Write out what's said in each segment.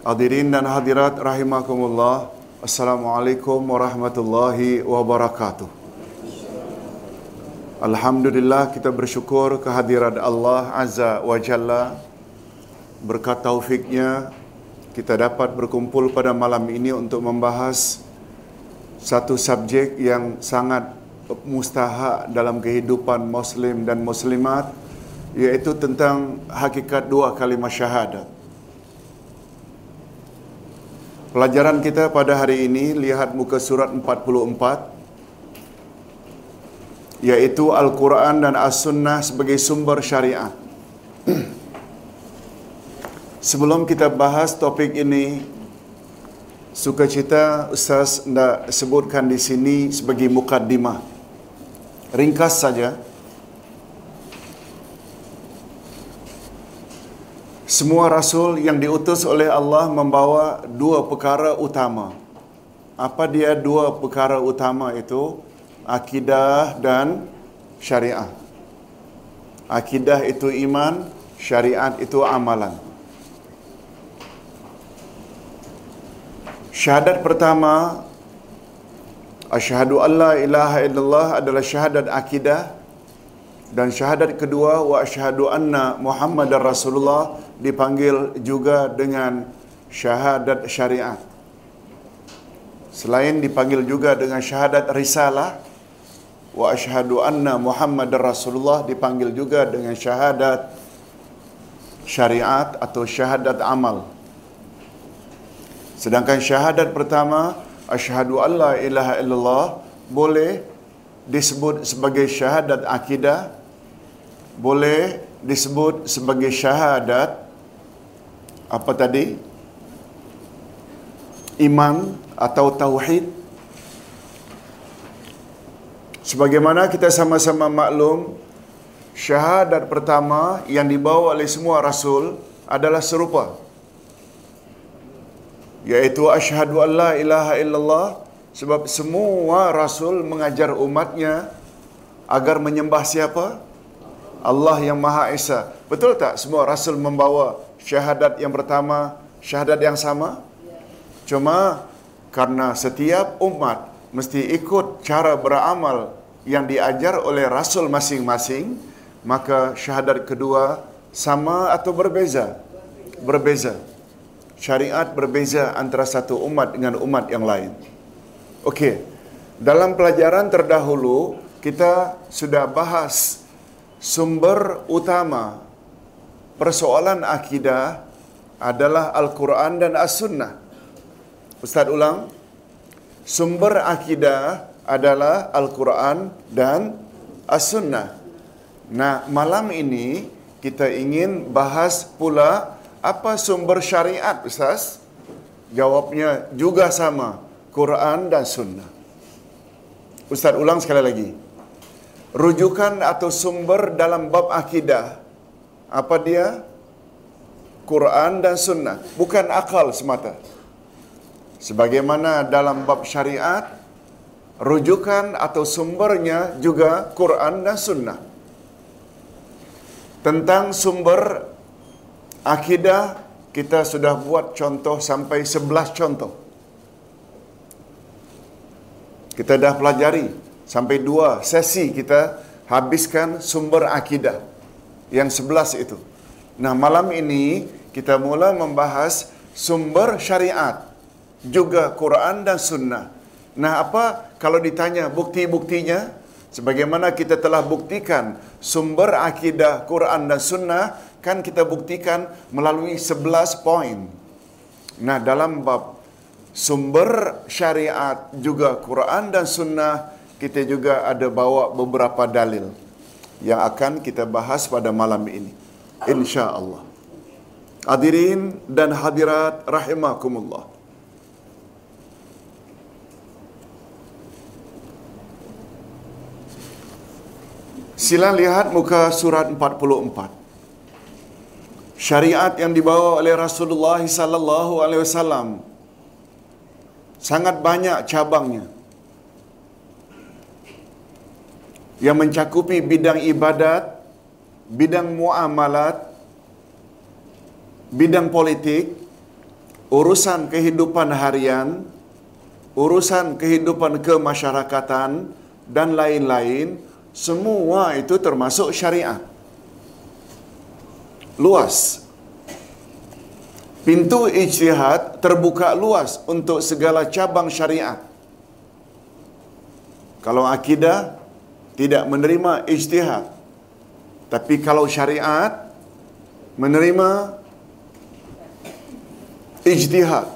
Hadirin dan hadirat rahimakumullah. Assalamualaikum warahmatullahi wabarakatuh. Alhamdulillah kita bersyukur kehadirat Allah Azza wa Jalla. Berkat taufiknya kita dapat berkumpul pada malam ini untuk membahas satu subjek yang sangat mustahak dalam kehidupan muslim dan muslimat iaitu tentang hakikat dua kalimah syahadat. Pelajaran kita pada hari ini lihat muka surat 44 iaitu Al-Quran dan As-Sunnah sebagai sumber syariat. Sebelum kita bahas topik ini, suka cita Ustaz nak sebutkan di sini sebagai mukaddimah. Ringkas saja. Semua rasul yang diutus oleh Allah membawa dua perkara utama. Apa dia dua perkara utama itu? Akidah dan syariah. Akidah itu iman, syariat itu amalan. Syahadat pertama Asyhadu an la ilaha illallah adalah syahadat akidah dan syahadat kedua wa asyhadu anna Muhammadar Rasulullah dipanggil juga dengan syahadat syariat. Selain dipanggil juga dengan syahadat risalah wa asyhadu anna Muhammadar Rasulullah dipanggil juga dengan syahadat syariat atau syahadat amal. Sedangkan syahadat pertama asyhadu alla ilaha illallah boleh disebut sebagai syahadat akidah boleh disebut sebagai syahadat apa tadi iman atau tauhid sebagaimana kita sama-sama maklum syahadat pertama yang dibawa oleh semua rasul adalah serupa yaitu asyhadu alla ilaha illallah sebab semua rasul mengajar umatnya agar menyembah siapa? Allah yang Maha Esa. Betul tak semua rasul membawa syahadat yang pertama, syahadat yang sama? Cuma karena setiap umat mesti ikut cara beramal yang diajar oleh rasul masing-masing, maka syahadat kedua sama atau berbeza? Berbeza syariat berbeza antara satu umat dengan umat yang lain. Okey. Dalam pelajaran terdahulu kita sudah bahas sumber utama persoalan akidah adalah Al-Quran dan As-Sunnah. Ustaz ulang. Sumber akidah adalah Al-Quran dan As-Sunnah. Nah, malam ini kita ingin bahas pula apa sumber syariat Ustaz? Jawabnya juga sama, Quran dan Sunnah. Ustaz ulang sekali lagi. Rujukan atau sumber dalam bab akidah, apa dia? Quran dan Sunnah, bukan akal semata. Sebagaimana dalam bab syariat, rujukan atau sumbernya juga Quran dan Sunnah. Tentang sumber Akidah kita sudah buat contoh sampai 11 contoh. Kita dah pelajari sampai dua sesi kita habiskan sumber akidah yang 11 itu. Nah, malam ini kita mula membahas sumber syariat juga Quran dan Sunnah. Nah, apa kalau ditanya bukti-buktinya? Sebagaimana kita telah buktikan sumber akidah Quran dan Sunnah kan kita buktikan melalui 11 poin. Nah, dalam bab sumber syariat juga Quran dan Sunnah, kita juga ada bawa beberapa dalil yang akan kita bahas pada malam ini. Insya Allah. Hadirin dan hadirat rahimakumullah. Sila lihat muka surat 44 syariat yang dibawa oleh Rasulullah sallallahu alaihi wasallam sangat banyak cabangnya yang mencakupi bidang ibadat, bidang muamalat, bidang politik, urusan kehidupan harian, urusan kehidupan kemasyarakatan dan lain-lain, semua itu termasuk syariah. Luas. Pintu ijtihad terbuka luas untuk segala cabang syariat. Kalau akidah tidak menerima ijtihad. Tapi kalau syariat menerima ijtihad.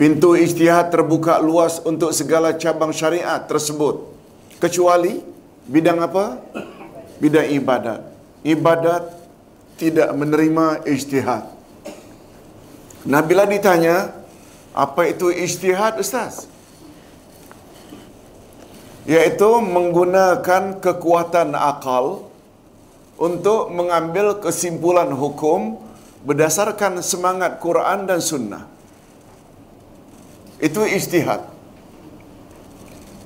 Pintu ijtihad terbuka luas untuk segala cabang syariat tersebut. Kecuali bidang apa? Bidang ibadat. Ibadat tidak menerima ijtihad. Nah bila ditanya, apa itu ijtihad Ustaz? Iaitu menggunakan kekuatan akal untuk mengambil kesimpulan hukum berdasarkan semangat Quran dan Sunnah. Itu ijtihad.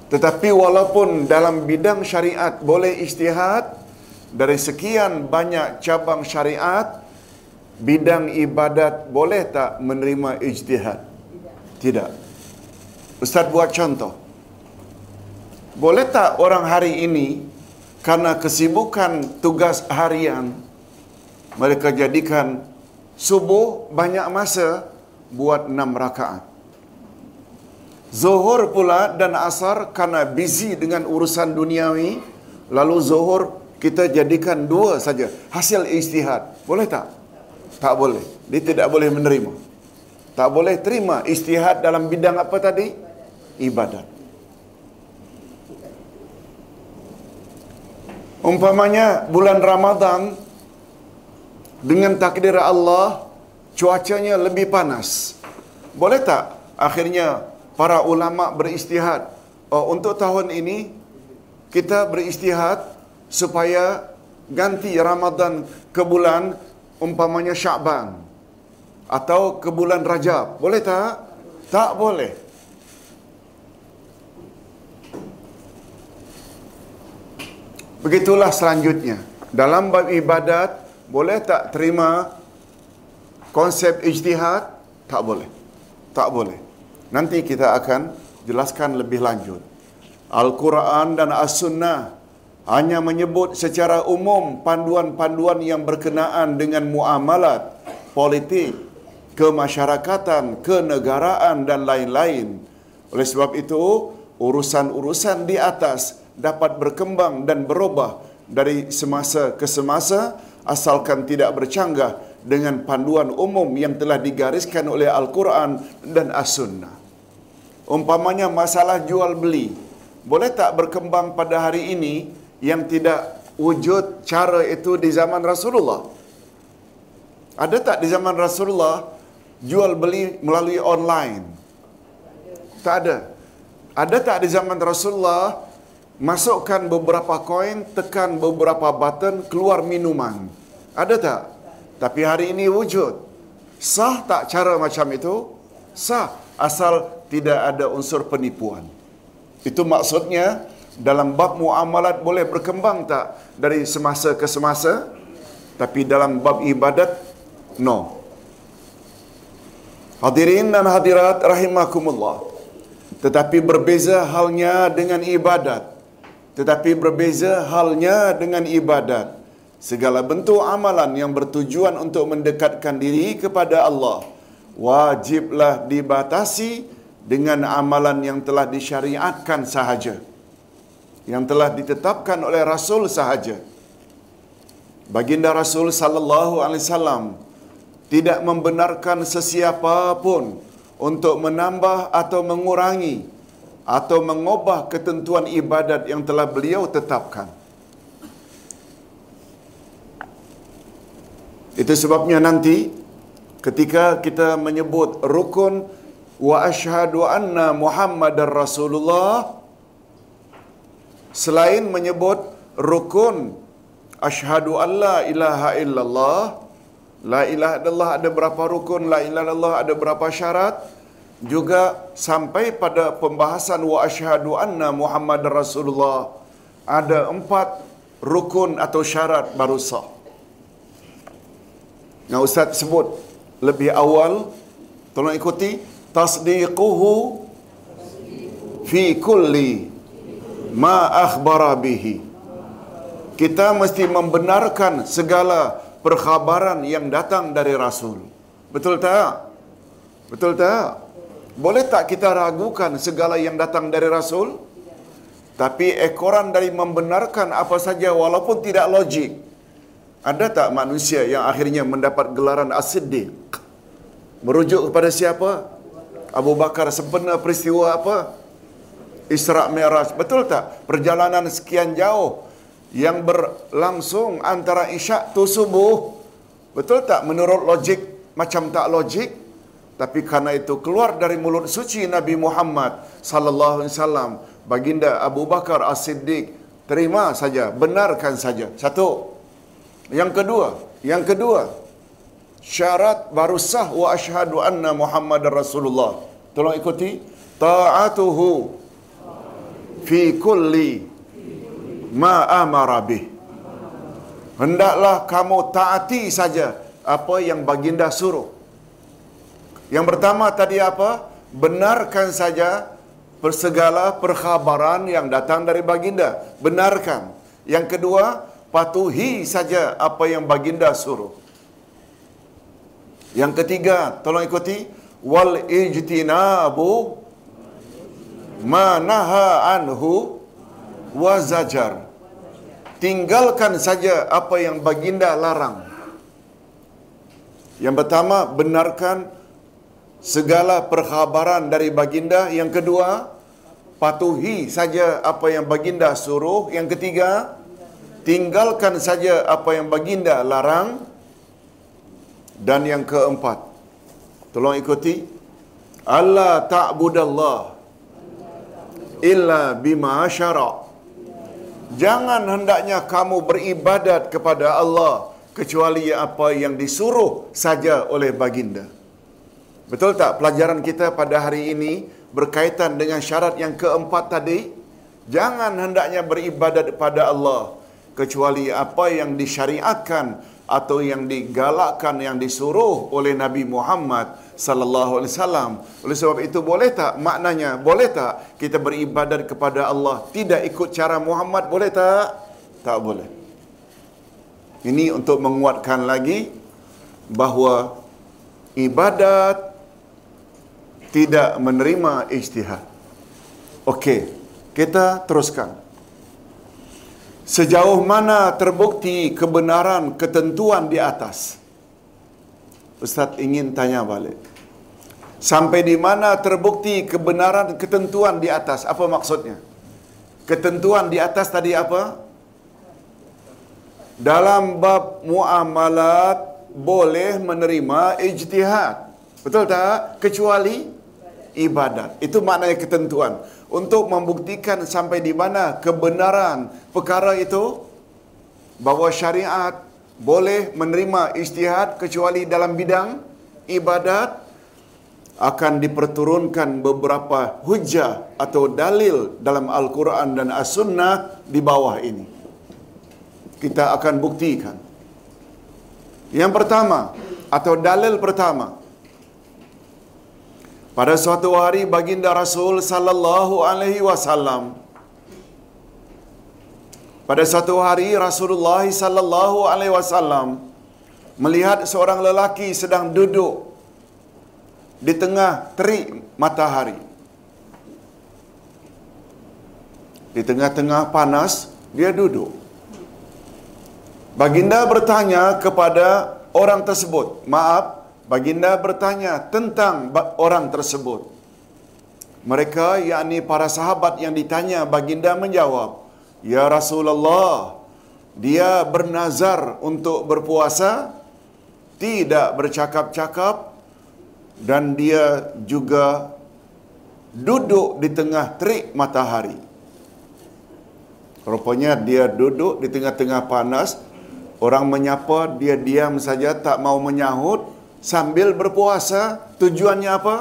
Tetapi walaupun dalam bidang syariat boleh ijtihad, dari sekian banyak cabang syariat, bidang ibadat boleh tak menerima ijtihad? Tidak. Ustaz buat contoh. Boleh tak orang hari ini karena kesibukan tugas harian mereka jadikan subuh banyak masa buat enam rakaat. Zuhur pula dan asar karena busy dengan urusan duniawi, lalu zuhur kita jadikan dua saja. Hasil ijtihad. Boleh tak? Tak boleh. Dia tidak boleh menerima. Tak boleh terima ijtihad dalam bidang apa tadi? Ibadat. Umpamanya bulan Ramadan dengan takdir Allah cuacanya lebih panas. Boleh tak akhirnya para ulama beristihad oh, untuk tahun ini kita beristihad supaya ganti Ramadan ke bulan umpamanya Syaban atau ke bulan Rajab. Boleh tak? Tak boleh. Begitulah selanjutnya. Dalam bab ibadat, boleh tak terima konsep ijtihad? Tak boleh. Tak boleh. Nanti kita akan jelaskan lebih lanjut. Al-Quran dan As-Sunnah hanya menyebut secara umum panduan-panduan yang berkenaan dengan muamalat, politik, kemasyarakatan, kenegaraan dan lain-lain. Oleh sebab itu, urusan-urusan di atas dapat berkembang dan berubah dari semasa ke semasa asalkan tidak bercanggah dengan panduan umum yang telah digariskan oleh Al-Quran dan As-Sunnah. Umpamanya masalah jual beli. Boleh tak berkembang pada hari ini yang tidak wujud cara itu di zaman Rasulullah? Ada tak di zaman Rasulullah jual beli melalui online? Tak ada. Ada tak di zaman Rasulullah masukkan beberapa koin, tekan beberapa button, keluar minuman? Ada tak? Tapi hari ini wujud. Sah tak cara macam itu? Sah. Asal tidak ada unsur penipuan. Itu maksudnya dalam bab muamalat boleh berkembang tak dari semasa ke semasa? Tapi dalam bab ibadat, no. Hadirin dan hadirat rahimakumullah. Tetapi berbeza halnya dengan ibadat. Tetapi berbeza halnya dengan ibadat. Segala bentuk amalan yang bertujuan untuk mendekatkan diri kepada Allah wajiblah dibatasi dengan amalan yang telah disyariatkan sahaja. Yang telah ditetapkan oleh Rasul sahaja. Baginda Rasul sallallahu alaihi wasallam tidak membenarkan sesiapa pun untuk menambah atau mengurangi atau mengubah ketentuan ibadat yang telah beliau tetapkan. Itu sebabnya nanti ketika kita menyebut rukun wa asyhadu anna muhammadar rasulullah selain menyebut rukun asyhadu alla ilaha illallah la ilaha illallah ada berapa rukun la ilaha illallah ada berapa syarat juga sampai pada pembahasan wa asyhadu anna muhammadar rasulullah ada empat rukun atau syarat baru sah Yang Ustaz sebut lebih awal, tolong ikuti. Tasdiquhu fi kulli ma akhbara bihi. Kita mesti membenarkan segala perkhabaran yang datang dari Rasul. Betul tak? Betul tak? Boleh tak kita ragukan segala yang datang dari Rasul? Tapi ekoran dari membenarkan apa saja walaupun tidak logik. Ada tak manusia yang akhirnya mendapat gelaran as-siddiq? Merujuk kepada siapa? Abu Bakar sempena peristiwa apa? Isra' Mi'raj. Betul tak? Perjalanan sekian jauh yang berlangsung antara isyak tu subuh. Betul tak menurut logik macam tak logik? Tapi karena itu keluar dari mulut suci Nabi Muhammad sallallahu alaihi wasallam baginda Abu Bakar As-Siddiq terima saja, benarkan saja. Satu. Yang kedua, yang kedua, syarat baru sah wa asyhadu anna Muhammad Rasulullah. Tolong ikuti. Ta'atuhu fi kulli ma amara bih. Hendaklah kamu taati saja apa yang baginda suruh. Yang pertama tadi apa? Benarkan saja persegala perkhabaran yang datang dari baginda. Benarkan. Yang kedua, patuhi saja apa yang baginda suruh. Yang ketiga, tolong ikuti wal ijtinabu manaha anhu wa zajar. Tinggalkan saja apa yang baginda larang. Yang pertama, benarkan segala perkhabaran dari baginda. Yang kedua, patuhi saja apa yang baginda suruh. Yang ketiga, tinggalkan saja apa yang baginda larang. Dan yang keempat, tolong ikuti. Allah ta'budallah illa bima syara' Jangan hendaknya kamu beribadat kepada Allah kecuali apa yang disuruh saja oleh baginda. Betul tak pelajaran kita pada hari ini berkaitan dengan syarat yang keempat tadi? Jangan hendaknya beribadat kepada Allah kecuali apa yang disyariatkan atau yang digalakkan yang disuruh oleh Nabi Muhammad sallallahu alaihi wasallam. Oleh sebab itu boleh tak maknanya boleh tak kita beribadat kepada Allah tidak ikut cara Muhammad boleh tak? Tak boleh. Ini untuk menguatkan lagi bahawa ibadat tidak menerima ijtihad. Okey, kita teruskan. Sejauh mana terbukti kebenaran ketentuan di atas? Ustaz ingin tanya balik. Sampai di mana terbukti kebenaran ketentuan di atas? Apa maksudnya? Ketentuan di atas tadi apa? Dalam bab muamalat boleh menerima ijtihad. Betul tak? Kecuali ibadat. Itu maknanya ketentuan. Untuk membuktikan sampai di mana kebenaran perkara itu bahawa syariat boleh menerima ijtihad kecuali dalam bidang ibadat akan diperturunkan beberapa hujah atau dalil dalam Al-Quran dan As-Sunnah di bawah ini. Kita akan buktikan. Yang pertama atau dalil pertama pada suatu hari baginda Rasul sallallahu alaihi wasallam pada suatu hari Rasulullah sallallahu alaihi wasallam melihat seorang lelaki sedang duduk di tengah terik matahari. Di tengah-tengah panas dia duduk. Baginda bertanya kepada orang tersebut, "Maaf, Baginda bertanya tentang orang tersebut. Mereka yakni para sahabat yang ditanya baginda menjawab, "Ya Rasulullah, dia bernazar untuk berpuasa, tidak bercakap-cakap dan dia juga duduk di tengah terik matahari." Rupanya dia duduk di tengah-tengah panas, orang menyapa, dia diam saja tak mau menyahut sambil berpuasa tujuannya apa?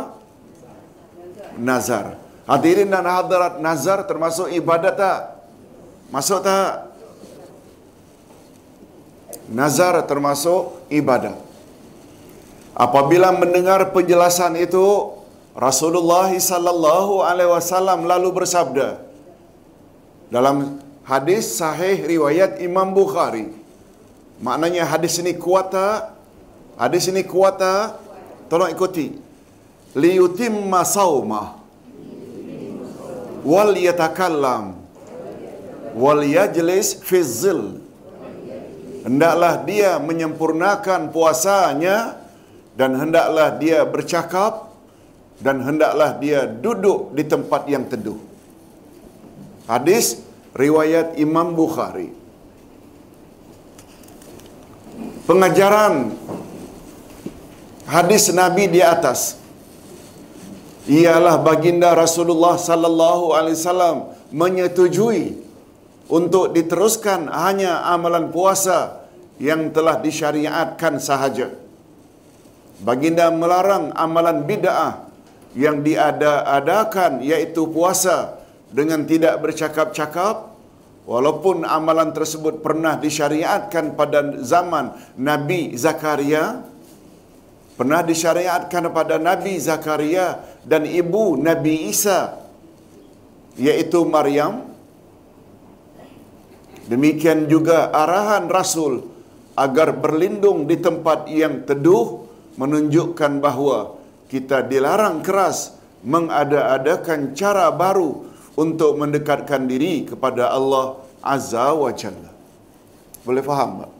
Nazar. Hadirin dan hadirat nazar termasuk ibadat tak? Masuk tak? Nazar termasuk ibadat. Apabila mendengar penjelasan itu, Rasulullah sallallahu alaihi wasallam lalu bersabda dalam hadis sahih riwayat Imam Bukhari. Maknanya hadis ini kuat tak? Hadis ini kuat tak? Tolong ikuti. Liyutimma saumah wal yatakallam. Wal yajlis fi zil. Hendaklah dia menyempurnakan puasanya dan hendaklah dia bercakap dan hendaklah dia duduk di tempat yang teduh. Hadis riwayat Imam Bukhari. Pengajaran hadis Nabi di atas ialah baginda Rasulullah sallallahu alaihi wasallam menyetujui untuk diteruskan hanya amalan puasa yang telah disyariatkan sahaja. Baginda melarang amalan bid'ah yang diada-adakan iaitu puasa dengan tidak bercakap-cakap walaupun amalan tersebut pernah disyariatkan pada zaman Nabi Zakaria pernah disyariatkan pada Nabi Zakaria dan ibu Nabi Isa yaitu Maryam demikian juga arahan Rasul agar berlindung di tempat yang teduh menunjukkan bahawa kita dilarang keras mengada-adakan cara baru untuk mendekatkan diri kepada Allah Azza wa Jalla. Boleh faham tak?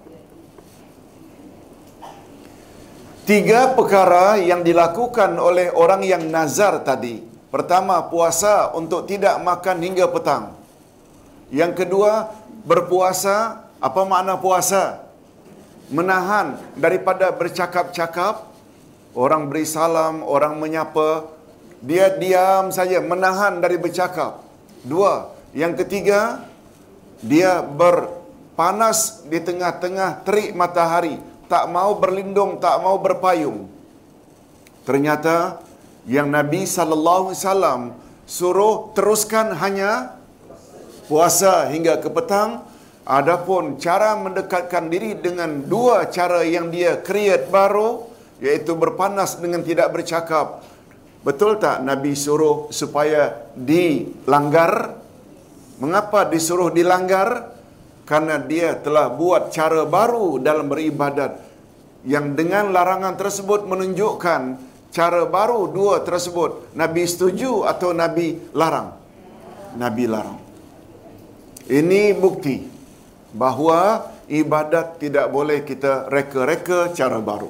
Tiga perkara yang dilakukan oleh orang yang nazar tadi. Pertama, puasa untuk tidak makan hingga petang. Yang kedua, berpuasa. Apa makna puasa? Menahan daripada bercakap-cakap. Orang beri salam, orang menyapa. Dia diam saja, menahan dari bercakap. Dua. Yang ketiga, dia berpanas di tengah-tengah terik matahari tak mau berlindung, tak mau berpayung. Ternyata yang Nabi sallallahu alaihi wasallam suruh teruskan hanya puasa hingga ke petang. Adapun cara mendekatkan diri dengan dua cara yang dia create baru iaitu berpanas dengan tidak bercakap. Betul tak Nabi suruh supaya dilanggar? Mengapa disuruh dilanggar? Karena dia telah buat cara baru dalam beribadat yang dengan larangan tersebut menunjukkan cara baru dua tersebut Nabi setuju atau Nabi larang? Nabi larang. Ini bukti bahawa ibadat tidak boleh kita reka-reka cara baru.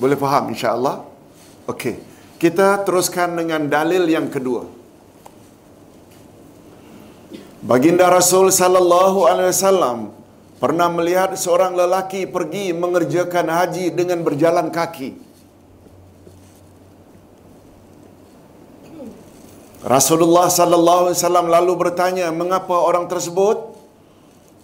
Boleh faham insya-Allah? Okey. Kita teruskan dengan dalil yang kedua. Baginda Rasul sallallahu alaihi wasallam pernah melihat seorang lelaki pergi mengerjakan haji dengan berjalan kaki. Rasulullah sallallahu alaihi wasallam lalu bertanya, "Mengapa orang tersebut?"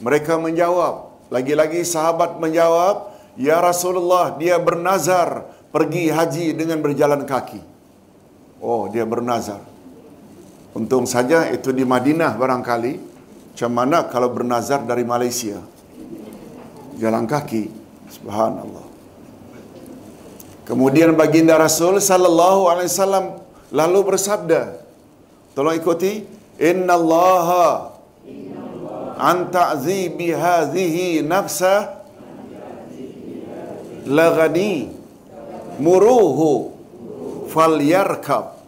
Mereka menjawab, lagi-lagi sahabat menjawab, "Ya Rasulullah, dia bernazar pergi haji dengan berjalan kaki." Oh, dia bernazar. Untung saja itu di Madinah barangkali. Macam mana kalau bernazar dari Malaysia? Jalan kaki. Subhanallah. Kemudian baginda Rasul sallallahu alaihi wasallam lalu bersabda. Tolong ikuti. Inna Allah anta'zi bihadhihi nafsa lagani muruhu falyarkab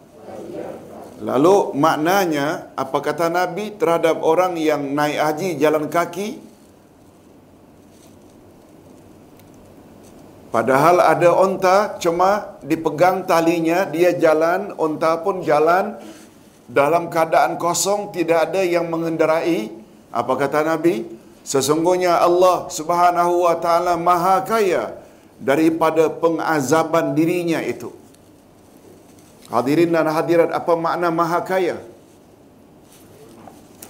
Lalu maknanya apa kata Nabi terhadap orang yang naik haji jalan kaki? Padahal ada onta cuma dipegang talinya, dia jalan, onta pun jalan dalam keadaan kosong, tidak ada yang mengendarai. Apa kata Nabi? Sesungguhnya Allah Subhanahu wa taala Maha Kaya daripada pengazaban dirinya itu. Hadirin dan hadirat, apa makna maha kaya?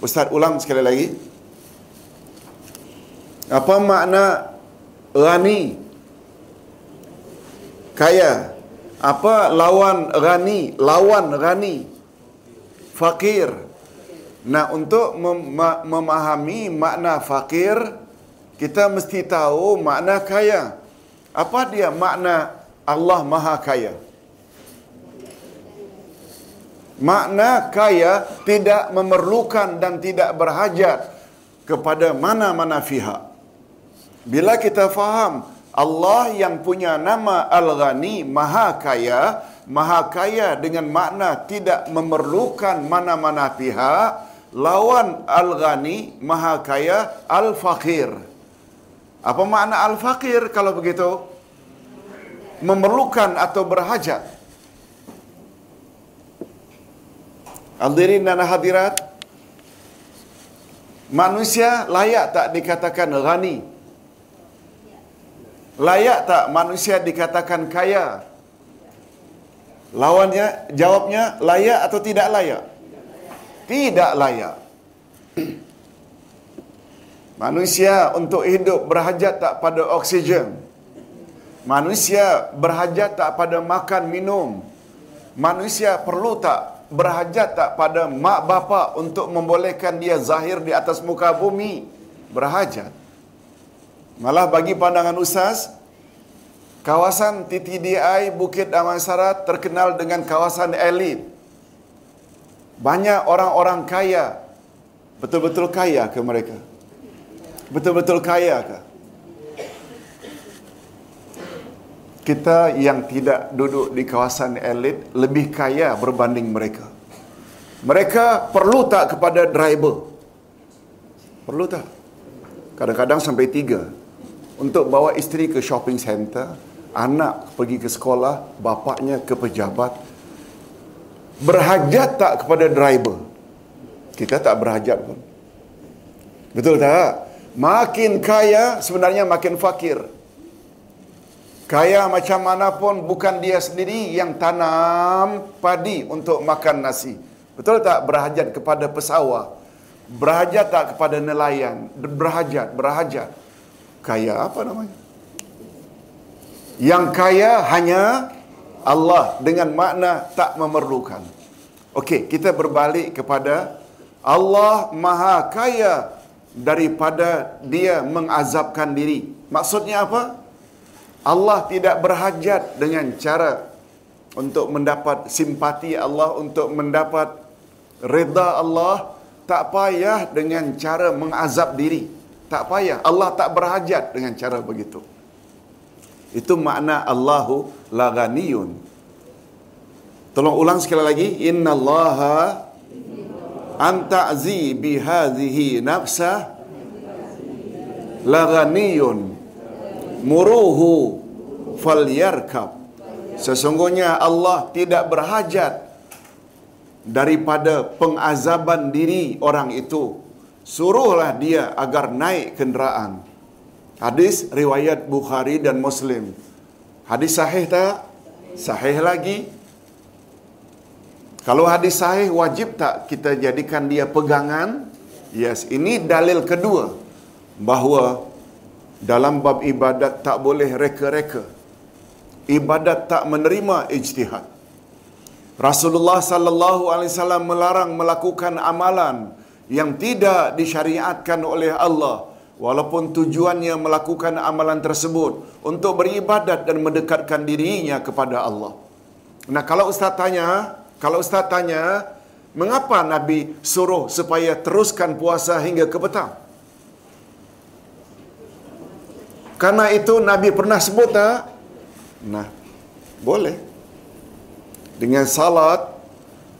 Ustaz ulang sekali lagi. Apa makna rani? Kaya. Apa lawan rani? Lawan rani. Fakir. Nah, untuk mem- memahami makna fakir, kita mesti tahu makna kaya. Apa dia makna Allah Maha Kaya? Makna kaya tidak memerlukan dan tidak berhajat kepada mana-mana pihak. Bila kita faham Allah yang punya nama Al-Ghani, Maha Kaya, Maha Kaya dengan makna tidak memerlukan mana-mana pihak, lawan Al-Ghani, Maha Kaya, Al-Fakir. Apa makna Al-Fakir kalau begitu? Memerlukan atau berhajat. Hadirin dan hadirat, manusia layak tak dikatakan ghani? Layak tak manusia dikatakan kaya? Lawannya, jawabnya layak atau tidak layak? Tidak layak. Manusia untuk hidup berhajat tak pada oksigen? Manusia berhajat tak pada makan minum? Manusia perlu tak berhajat tak pada mak bapa untuk membolehkan dia zahir di atas muka bumi? Berhajat. Malah bagi pandangan ustaz, kawasan TTDI Bukit Damansara terkenal dengan kawasan elit. Banyak orang-orang kaya. Betul-betul kaya ke mereka? Betul-betul kaya ke? Kita yang tidak duduk di kawasan elit lebih kaya berbanding mereka. Mereka perlu tak kepada driver? Perlu tak? Kadang-kadang sampai tiga. Untuk bawa isteri ke shopping center, anak pergi ke sekolah, bapaknya ke pejabat. Berhajat tak kepada driver? Kita tak berhajat pun. Betul tak? Makin kaya sebenarnya makin fakir. Kaya macam mana pun bukan dia sendiri yang tanam padi untuk makan nasi. Betul tak berhajat kepada pesawah? Berhajat tak kepada nelayan? Berhajat, berhajat. Kaya apa namanya? Yang kaya hanya Allah dengan makna tak memerlukan. Okey, kita berbalik kepada Allah Maha Kaya daripada dia mengazabkan diri. Maksudnya apa? Allah tidak berhajat dengan cara untuk mendapat simpati Allah, untuk mendapat reda Allah, tak payah dengan cara mengazab diri. Tak payah. Allah tak berhajat dengan cara begitu. Itu makna Allahu laganiyun. Tolong ulang sekali lagi. Inna Allaha anta'zi bihadhihi nafsa laganiyun muruhu falyarkab. Sesungguhnya Allah tidak berhajat daripada pengazaban diri orang itu. Suruhlah dia agar naik kenderaan. Hadis riwayat Bukhari dan Muslim. Hadis sahih tak? Sahih lagi. Kalau hadis sahih wajib tak kita jadikan dia pegangan? Yes, ini dalil kedua bahawa dalam bab ibadat tak boleh reka-reka. Ibadat tak menerima ijtihad. Rasulullah sallallahu alaihi wasallam melarang melakukan amalan yang tidak disyariatkan oleh Allah walaupun tujuannya melakukan amalan tersebut untuk beribadat dan mendekatkan dirinya kepada Allah. Nah, kalau ustaz tanya, kalau ustaz tanya, mengapa Nabi suruh supaya teruskan puasa hingga ke petang? Karena itu Nabi pernah sebut tak? Nah, boleh. Dengan salat,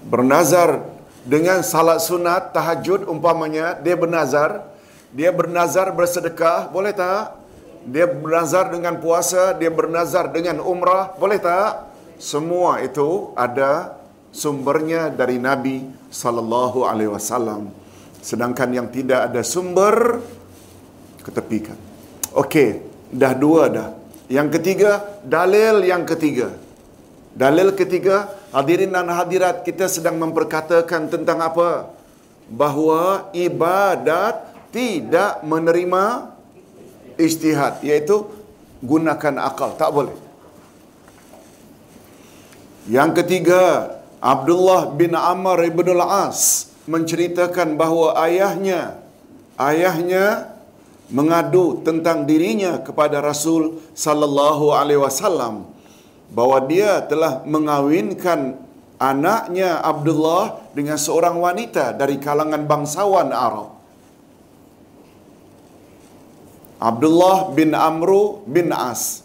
bernazar dengan salat sunat, tahajud umpamanya, dia bernazar, dia bernazar bersedekah, boleh tak? Dia bernazar dengan puasa, dia bernazar dengan umrah, boleh tak? Semua itu ada sumbernya dari Nabi sallallahu alaihi wasallam. Sedangkan yang tidak ada sumber ketepikan. Okey, dah dua dah. Yang ketiga, dalil yang ketiga. Dalil ketiga, hadirin dan hadirat kita sedang memperkatakan tentang apa? Bahawa ibadat tidak menerima istihad, iaitu gunakan akal, tak boleh. Yang ketiga, Abdullah bin Amr ibn al-As menceritakan bahawa ayahnya ayahnya mengadu tentang dirinya kepada Rasul sallallahu alaihi wasallam bahwa dia telah mengawinkan anaknya Abdullah dengan seorang wanita dari kalangan bangsawan Arab. Abdullah bin Amru bin As.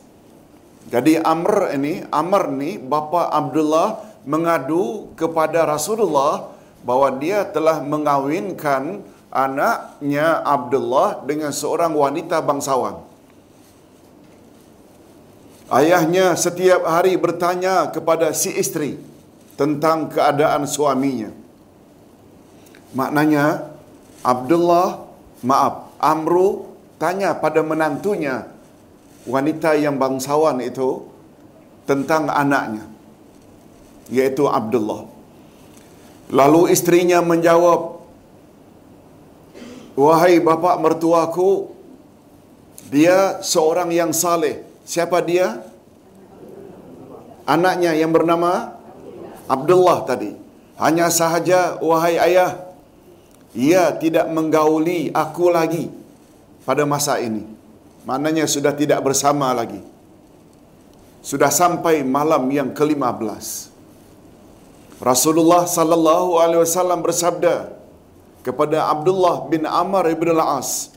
Jadi Amr ini, Amr ni bapa Abdullah mengadu kepada Rasulullah bahwa dia telah mengawinkan anaknya Abdullah dengan seorang wanita bangsawan. Ayahnya setiap hari bertanya kepada si istri tentang keadaan suaminya. Maknanya Abdullah, maaf, Amru tanya pada menantunya wanita yang bangsawan itu tentang anaknya yaitu Abdullah. Lalu istrinya menjawab, Wahai bapa mertuaku, dia seorang yang saleh. Siapa dia? Anaknya yang bernama Abdullah tadi. Hanya sahaja, wahai ayah, ia tidak menggauli aku lagi pada masa ini. Maknanya sudah tidak bersama lagi. Sudah sampai malam yang ke-15. Rasulullah sallallahu alaihi wasallam bersabda kepada Abdullah bin Amr ibn al-As.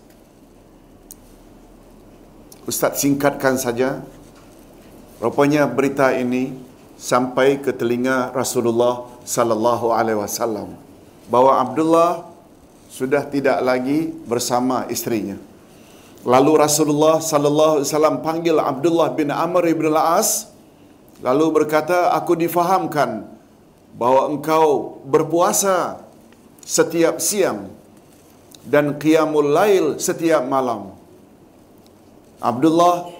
Ustaz singkatkan saja. Rupanya berita ini sampai ke telinga Rasulullah sallallahu alaihi wasallam bahawa Abdullah sudah tidak lagi bersama istrinya. Lalu Rasulullah sallallahu alaihi wasallam panggil Abdullah bin Amr bin Al-As lalu berkata aku difahamkan bahawa engkau berpuasa setiap siang dan qiyamul lail setiap malam. Abdullah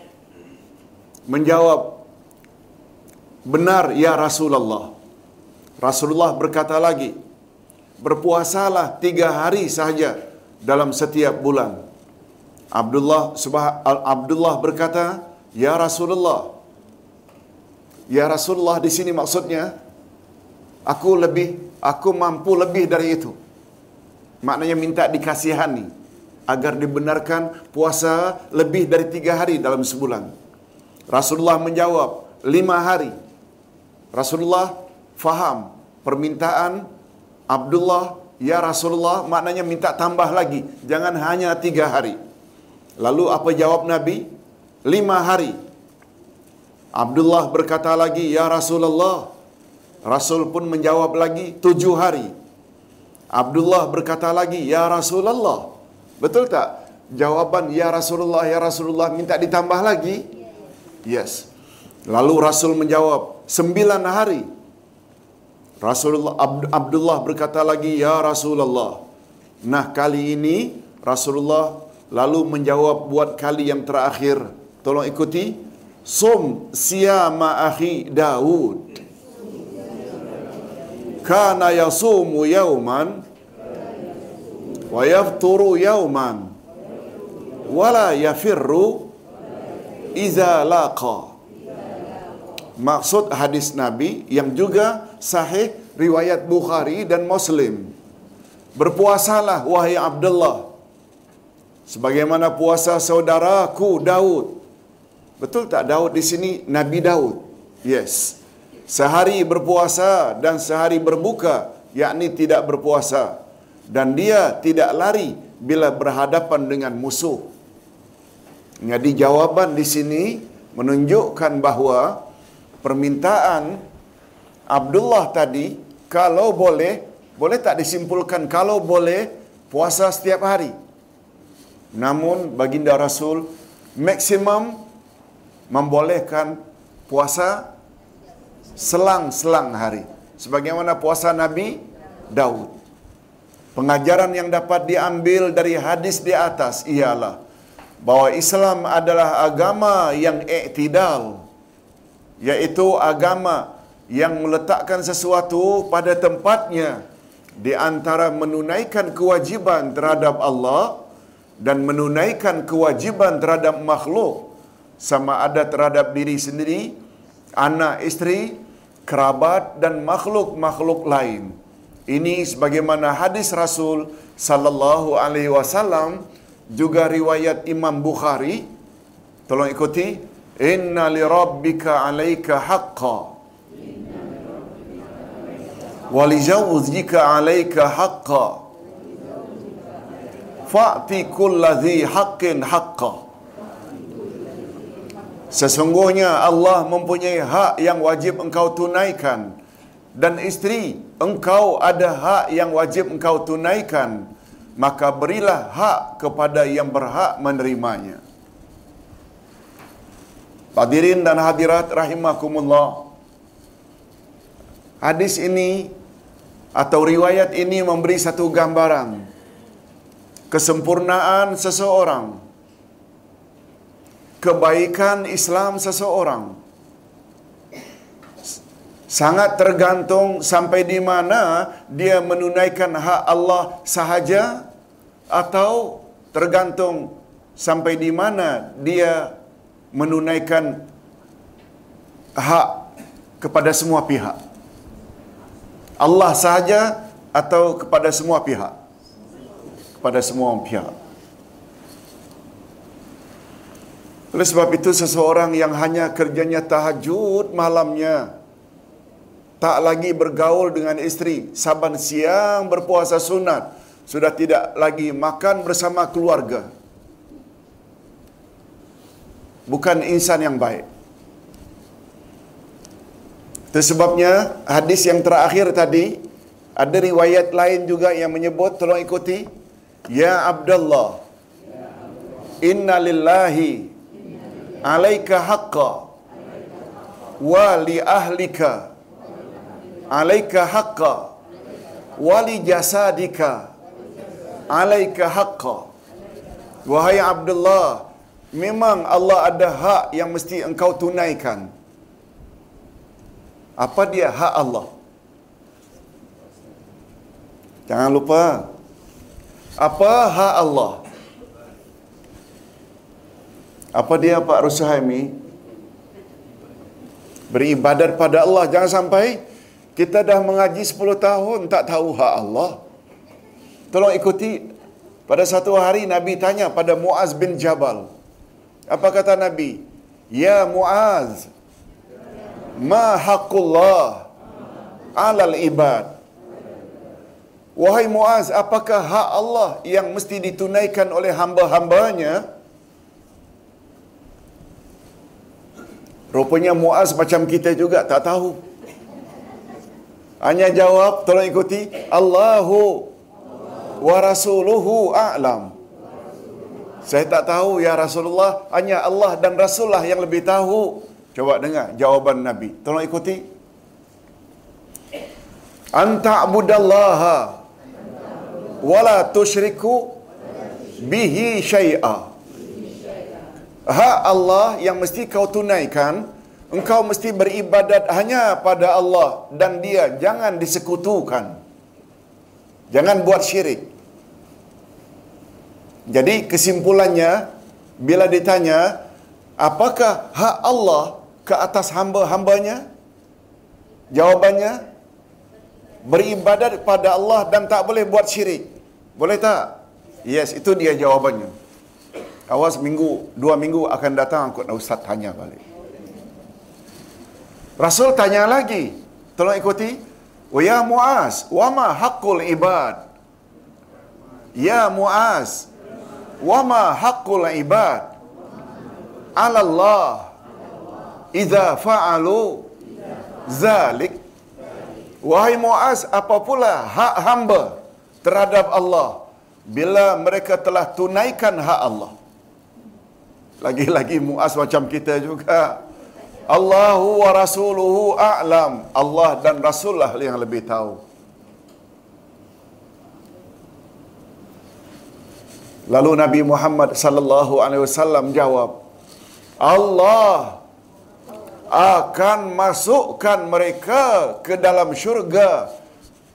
menjawab Benar ya Rasulullah. Rasulullah berkata lagi, berpuasalah tiga hari sahaja dalam setiap bulan. Abdullah subah, Abdullah berkata, ya Rasulullah. Ya Rasulullah di sini maksudnya aku lebih aku mampu lebih dari itu. Maknanya minta dikasihani agar dibenarkan puasa lebih dari tiga hari dalam sebulan. Rasulullah menjawab, lima hari. Rasulullah faham permintaan Abdullah, ya Rasulullah maknanya minta tambah lagi. Jangan hanya tiga hari. Lalu apa jawab Nabi? Lima hari. Abdullah berkata lagi, ya Rasulullah. Rasul pun menjawab lagi, tujuh hari. Abdullah berkata lagi, ya Rasulullah. Betul tak? Jawaban, ya Rasulullah, ya Rasulullah minta ditambah lagi? Yes. Lalu Rasul menjawab, sembilan hari. Rasulullah Abdullah berkata lagi, Ya Rasulullah. Nah kali ini Rasulullah lalu menjawab buat kali yang terakhir. Tolong ikuti. Sum siyama akhi Daud. Kana yasumu yauman wa yafturu yauman wala yafirru iza laqa. Maksud hadis Nabi yang juga sahih riwayat Bukhari dan Muslim. Berpuasalah wahai Abdullah. Sebagaimana puasa saudaraku Daud. Betul tak Daud di sini Nabi Daud? Yes. Sehari berpuasa dan sehari berbuka, yakni tidak berpuasa. Dan dia tidak lari bila berhadapan dengan musuh. Jadi jawaban di sini menunjukkan bahawa permintaan Abdullah tadi kalau boleh boleh tak disimpulkan kalau boleh puasa setiap hari namun baginda Rasul maksimum membolehkan puasa selang-selang hari. Sebagaimana puasa Nabi Daud. Pengajaran yang dapat diambil dari hadis di atas ialah bahwa Islam adalah agama yang iktidal yaitu agama yang meletakkan sesuatu pada tempatnya di antara menunaikan kewajiban terhadap Allah dan menunaikan kewajiban terhadap makhluk sama ada terhadap diri sendiri, anak isteri, kerabat dan makhluk-makhluk lain. Ini sebagaimana hadis Rasul sallallahu alaihi wasallam juga riwayat Imam Bukhari. Tolong ikuti. Inna li rabbika alaika haqqa. Wa li zawjika alaika haqqa. Fa'ti kulladhi haqqin haqqa. Sesungguhnya Allah mempunyai hak yang wajib engkau tunaikan dan isteri engkau ada hak yang wajib engkau tunaikan maka berilah hak kepada yang berhak menerimanya. Hadirin dan hadirat rahimakumullah. Hadis ini atau riwayat ini memberi satu gambaran kesempurnaan seseorang kebaikan Islam seseorang sangat tergantung sampai di mana dia menunaikan hak Allah sahaja atau tergantung sampai di mana dia menunaikan hak kepada semua pihak. Allah sahaja atau kepada semua pihak? Kepada semua pihak. Oleh sebab itu seseorang yang hanya kerjanya tahajud malamnya tak lagi bergaul dengan isteri, saban siang berpuasa sunat, sudah tidak lagi makan bersama keluarga. Bukan insan yang baik. Itu sebabnya hadis yang terakhir tadi ada riwayat lain juga yang menyebut tolong ikuti ya Abdullah inna lillahi alaika haqqa. Wa li ahlika. Alaika haqqa. Wa li jasadika. Alaika haqqa. Wahai Abdullah memang Allah ada hak yang mesti engkau tunaikan. Apa dia hak Allah? Jangan lupa apa hak Allah apa dia Pak Rusahaimi? Beribadat pada Allah. Jangan sampai kita dah mengaji 10 tahun tak tahu hak Allah. Tolong ikuti. Pada satu hari Nabi tanya pada Muaz bin Jabal. Apa kata Nabi? Ya Muaz. Ma haqqullah alal ibad. Wahai Muaz, apakah hak Allah yang mesti ditunaikan oleh hamba-hambanya? Rupanya Muaz macam kita juga tak tahu. Hanya jawab, tolong ikuti. Allahu wa rasuluhu a'lam. Saya tak tahu ya Rasulullah. Hanya Allah dan Rasulullah yang lebih tahu. Coba dengar jawaban Nabi. Tolong ikuti. Anta'budallaha wala tusyriku bihi syai'ah. Hak Allah yang mesti kau tunaikan, engkau mesti beribadat hanya pada Allah dan dia jangan disekutukan. Jangan buat syirik. Jadi kesimpulannya bila ditanya apakah hak Allah ke atas hamba-hambanya? Jawabannya beribadat pada Allah dan tak boleh buat syirik. Boleh tak? Yes, itu dia jawabannya. Awas minggu, dua minggu akan datang aku nak ustaz tanya balik. Rasul tanya lagi. Tolong ikuti. Ya Muaz, wa ma haqqul ibad? Ya Muaz, wa ma haqqul ibad? Ala Allah. Idza fa'alu zalik. Wahai Muaz, apa pula hak hamba terhadap Allah bila mereka telah tunaikan hak Allah? Lagi-lagi Muaz macam kita juga. Allahu wa rasuluhu a'lam. Allah dan Rasulullah yang lebih tahu. Lalu Nabi Muhammad sallallahu alaihi wasallam jawab, Allah akan masukkan mereka ke dalam syurga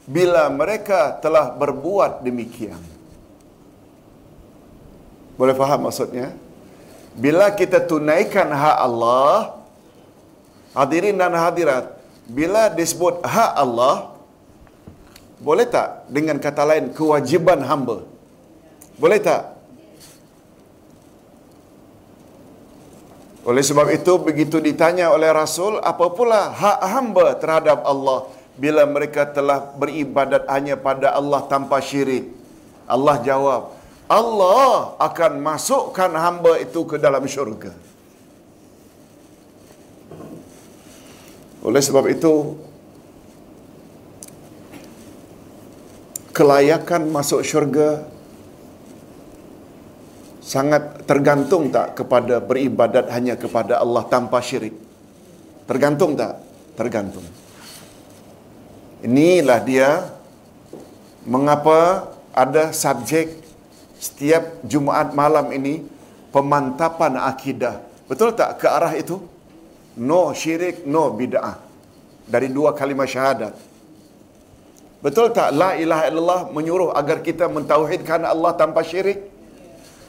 bila mereka telah berbuat demikian. Boleh faham maksudnya? Bila kita tunaikan hak Allah, hadirin dan hadirat, bila disebut hak Allah, boleh tak dengan kata lain kewajiban hamba? Boleh tak? Oleh sebab itu begitu ditanya oleh Rasul apa pula hak hamba terhadap Allah bila mereka telah beribadat hanya pada Allah tanpa syirik. Allah jawab, Allah akan masukkan hamba itu ke dalam syurga. Oleh sebab itu, kelayakan masuk syurga sangat tergantung tak kepada beribadat hanya kepada Allah tanpa syirik? Tergantung tak? Tergantung. Inilah dia mengapa ada subjek setiap Jumaat malam ini pemantapan akidah. Betul tak ke arah itu? No syirik, no bid'ah. Dari dua kalimat syahadat. Betul tak la ilaha illallah menyuruh agar kita mentauhidkan Allah tanpa syirik?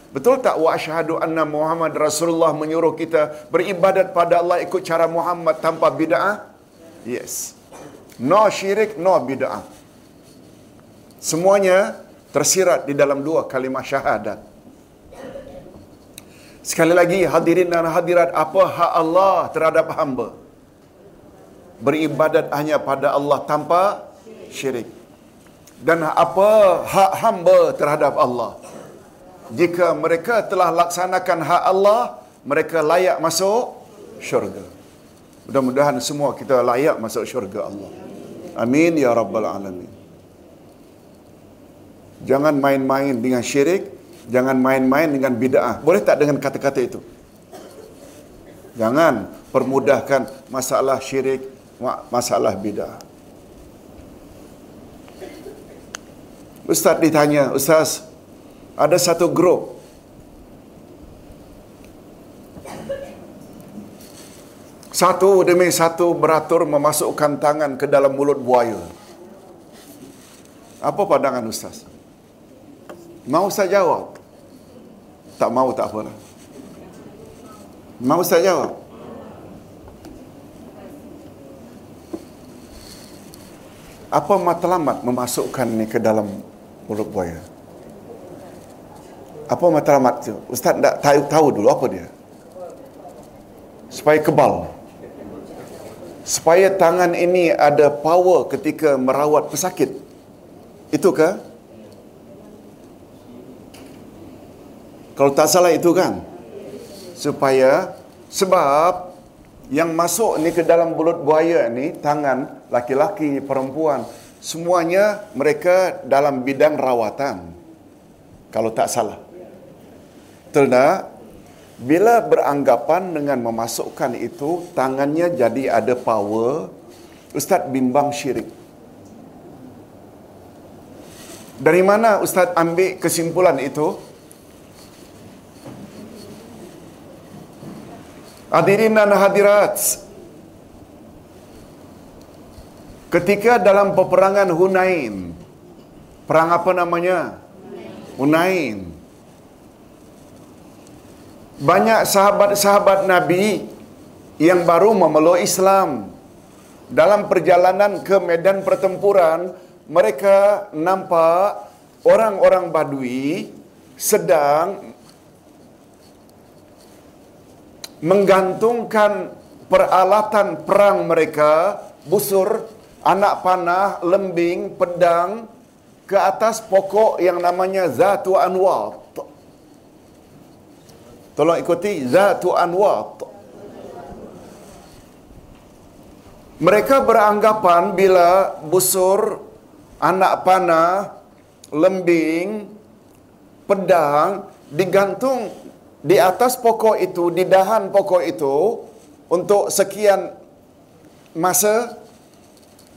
Betul tak wa asyhadu anna Muhammad Rasulullah menyuruh kita beribadat pada Allah ikut cara Muhammad tanpa bid'ah? Yes. No syirik, no bid'ah. Semuanya tersirat di dalam dua kalimah syahadat. Sekali lagi hadirin dan hadirat apa hak Allah terhadap hamba? Beribadat hanya pada Allah tanpa syirik. Dan apa hak hamba terhadap Allah? Jika mereka telah laksanakan hak Allah, mereka layak masuk syurga. Mudah-mudahan semua kita layak masuk syurga Allah. Amin ya rabbal alamin. Jangan main-main dengan syirik, jangan main-main dengan bid'ah. Boleh tak dengan kata-kata itu? Jangan permudahkan masalah syirik, masalah bid'ah. Ustaz ditanya, Ustaz, ada satu grup Satu demi satu beratur memasukkan tangan ke dalam mulut buaya. Apa pandangan Ustaz? Mau saya jawab? Tak mau tak apalah. Mau saya jawab? Apa matlamat memasukkan ni ke dalam mulut buaya? Apa matlamat tu? Ustaz tak tahu, tahu dulu apa dia? Supaya kebal. Supaya tangan ini ada power ketika merawat pesakit. Itu ke? Kalau tak salah itu kan? Supaya sebab yang masuk ni ke dalam mulut buaya ni tangan laki-laki, perempuan, semuanya mereka dalam bidang rawatan. Kalau tak salah. Tak? Bila beranggapan dengan memasukkan itu, tangannya jadi ada power, Ustaz bimbang syirik. Dari mana Ustaz ambil kesimpulan itu? Hadirin dan hadirat, ketika dalam peperangan Hunain, perang apa namanya? Hunain. Banyak sahabat-sahabat Nabi yang baru memeluk Islam. Dalam perjalanan ke medan pertempuran, mereka nampak orang-orang Badui sedang menggantungkan peralatan perang mereka, busur, anak panah, lembing, pedang ke atas pokok yang namanya Zatu Anwat. Tolong ikuti Zatu Anwat. Mereka beranggapan bila busur, anak panah, lembing, pedang digantung di atas pokok itu, di dahan pokok itu untuk sekian masa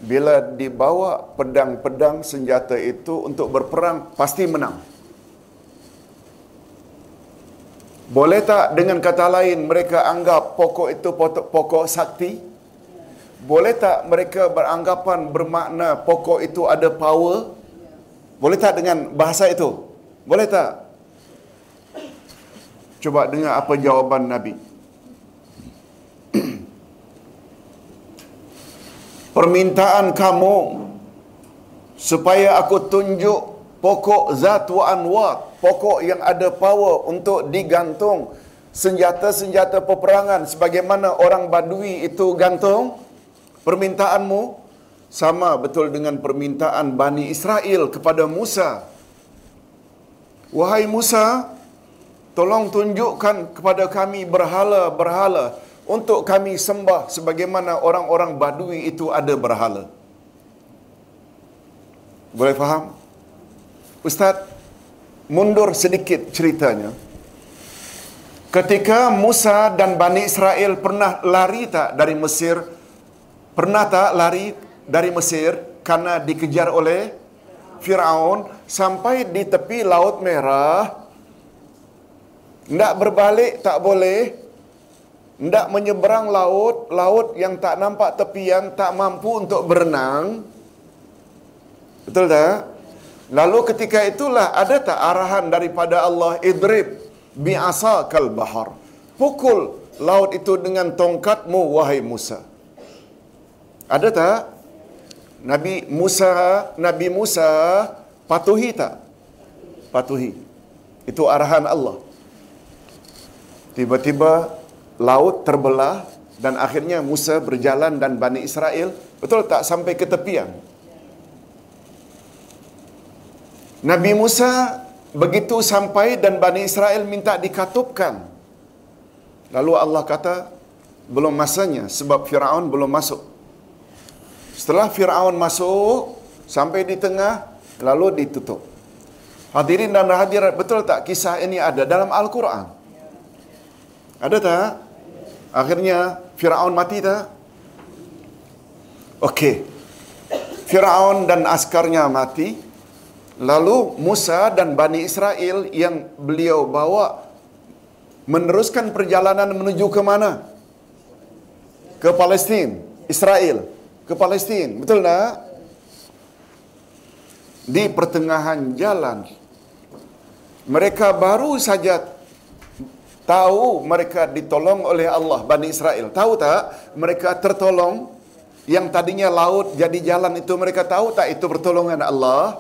bila dibawa pedang-pedang senjata itu untuk berperang pasti menang. Boleh tak dengan kata lain mereka anggap pokok itu pokok, pokok sakti? Boleh tak mereka beranggapan bermakna pokok itu ada power? Boleh tak dengan bahasa itu? Boleh tak? Coba dengar apa jawaban Nabi. Permintaan kamu supaya aku tunjuk pokok zat wa anwat, pokok yang ada power untuk digantung senjata-senjata peperangan sebagaimana orang Badui itu gantung permintaanmu sama betul dengan permintaan Bani Israel kepada Musa. Wahai Musa, tolong tunjukkan kepada kami berhala-berhala untuk kami sembah sebagaimana orang-orang Badui itu ada berhala. Boleh faham? Ustaz, mundur sedikit ceritanya. Ketika Musa dan Bani Israel pernah lari tak dari Mesir? Pernah tak lari dari Mesir karena dikejar oleh Firaun sampai di tepi Laut Merah? Tidak berbalik tak boleh. Tidak menyeberang laut, laut yang tak nampak tepian, tak mampu untuk berenang. Betul tak? Lalu ketika itulah ada tak arahan daripada Allah idrib bi'asa kal bahar. Pukul laut itu dengan tongkatmu wahai Musa. Ada tak? Nabi Musa, Nabi Musa patuhi tak? Patuhi. Itu arahan Allah. Tiba-tiba laut terbelah dan akhirnya Musa berjalan dan Bani Israel betul tak sampai ke tepian. Nabi Musa begitu sampai dan Bani Israel minta dikatupkan. Lalu Allah kata, belum masanya sebab Firaun belum masuk. Setelah Firaun masuk sampai di tengah lalu ditutup. Hadirin dan hadirat betul tak kisah ini ada dalam Al-Quran? Ada tak? Akhirnya Firaun mati tak? Okey. Firaun dan askarnya mati. Lalu Musa dan Bani Israel yang beliau bawa meneruskan perjalanan menuju ke mana? Ke Palestin, Israel, ke Palestin. Betul tak? Di pertengahan jalan mereka baru saja tahu mereka ditolong oleh Allah Bani Israel. Tahu tak? Mereka tertolong yang tadinya laut jadi jalan itu mereka tahu tak itu pertolongan Allah?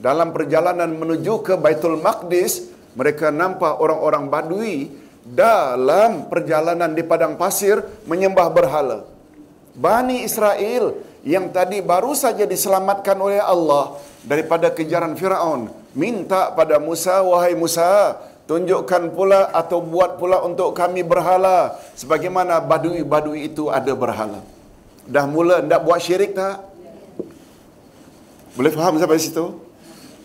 dalam perjalanan menuju ke Baitul Maqdis, mereka nampak orang-orang Badui dalam perjalanan di padang pasir menyembah berhala. Bani Israel yang tadi baru saja diselamatkan oleh Allah daripada kejaran Firaun, minta pada Musa, "Wahai Musa, tunjukkan pula atau buat pula untuk kami berhala sebagaimana Badui-Badui itu ada berhala." Dah mula hendak buat syirik tak? Boleh faham sampai situ?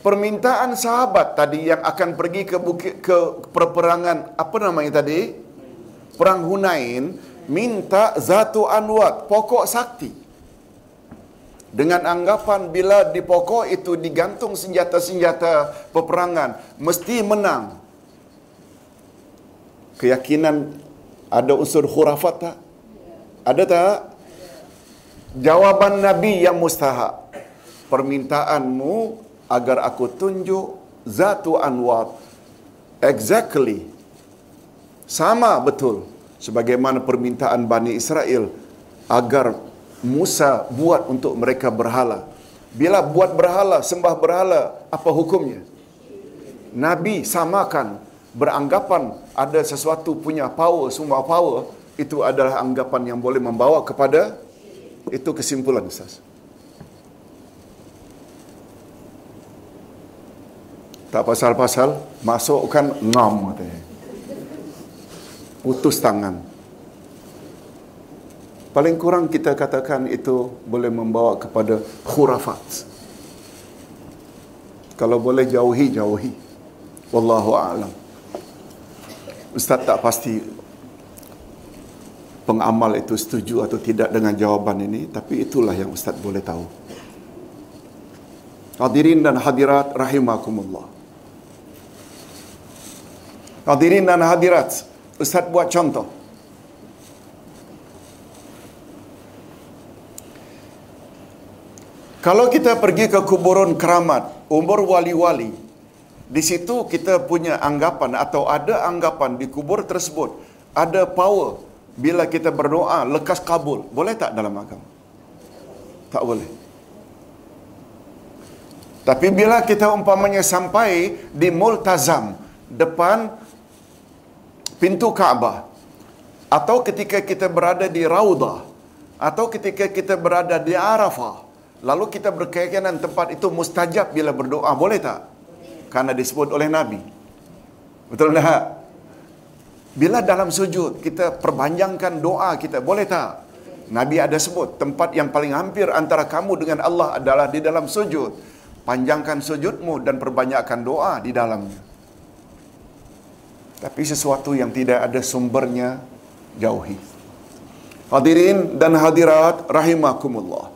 permintaan sahabat tadi yang akan pergi ke bukit ke perperangan apa namanya tadi perang Hunain minta zatu anwat pokok sakti dengan anggapan bila di pokok itu digantung senjata-senjata peperangan mesti menang keyakinan ada unsur khurafat tak? Ada tak? Jawaban nabi yang mustahak. Permintaanmu agar aku tunjuk zatu anwar exactly. Sama betul. Sebagaimana permintaan Bani Israel agar Musa buat untuk mereka berhala. Bila buat berhala, sembah berhala, apa hukumnya? Nabi samakan beranggapan ada sesuatu punya power, semua power, itu adalah anggapan yang boleh membawa kepada itu kesimpulan Ustaz. Tak pasal-pasal, masukkan ngam katanya. Putus tangan. Paling kurang kita katakan itu boleh membawa kepada khurafat. Kalau boleh jauhi, jauhi. Wallahu a'lam. Ustaz tak pasti pengamal itu setuju atau tidak dengan jawaban ini, tapi itulah yang Ustaz boleh tahu. Hadirin dan hadirat rahimakumullah. Hadirin dan hadirat, Ustaz buat contoh. Kalau kita pergi ke kuburan keramat, umur wali-wali, di situ kita punya anggapan atau ada anggapan di kubur tersebut, ada power bila kita berdoa lekas kabul. Boleh tak dalam agama? Tak boleh. Tapi bila kita umpamanya sampai di multazam, depan pintu Kaabah atau ketika kita berada di Raudah atau ketika kita berada di Arafah lalu kita berkeyakinan tempat itu mustajab bila berdoa boleh tak? Karena disebut oleh Nabi. Betul tak? Bila dalam sujud kita perpanjangkan doa kita boleh tak? Nabi ada sebut tempat yang paling hampir antara kamu dengan Allah adalah di dalam sujud. Panjangkan sujudmu dan perbanyakkan doa di dalamnya. Tapi sesuatu yang tidak ada sumbernya jauhi. Hadirin dan hadirat rahimakumullah.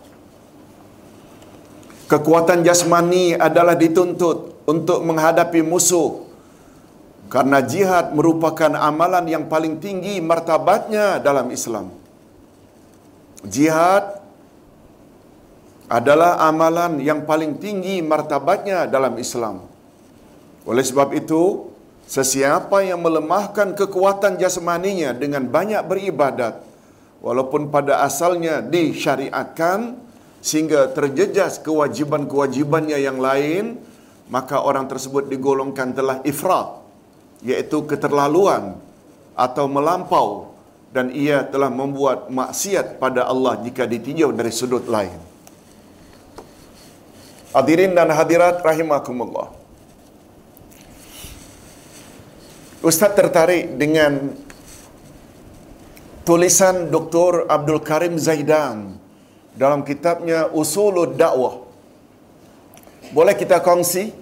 Kekuatan jasmani adalah dituntut untuk menghadapi musuh karena jihad merupakan amalan yang paling tinggi martabatnya dalam Islam. Jihad adalah amalan yang paling tinggi martabatnya dalam Islam. Oleh sebab itu, sesiapa yang melemahkan kekuatan jasmaninya dengan banyak beribadat, walaupun pada asalnya disyariatkan sehingga terjejas kewajiban-kewajibannya yang lain, maka orang tersebut digolongkan telah ifrat, iaitu keterlaluan atau melampau dan ia telah membuat maksiat pada Allah jika ditinjau dari sudut lain. Hadirin dan hadirat rahimakumullah. Ustaz tertarik dengan tulisan Dr. Abdul Karim Zaidan dalam kitabnya Usulul Dakwah. Boleh kita kongsi?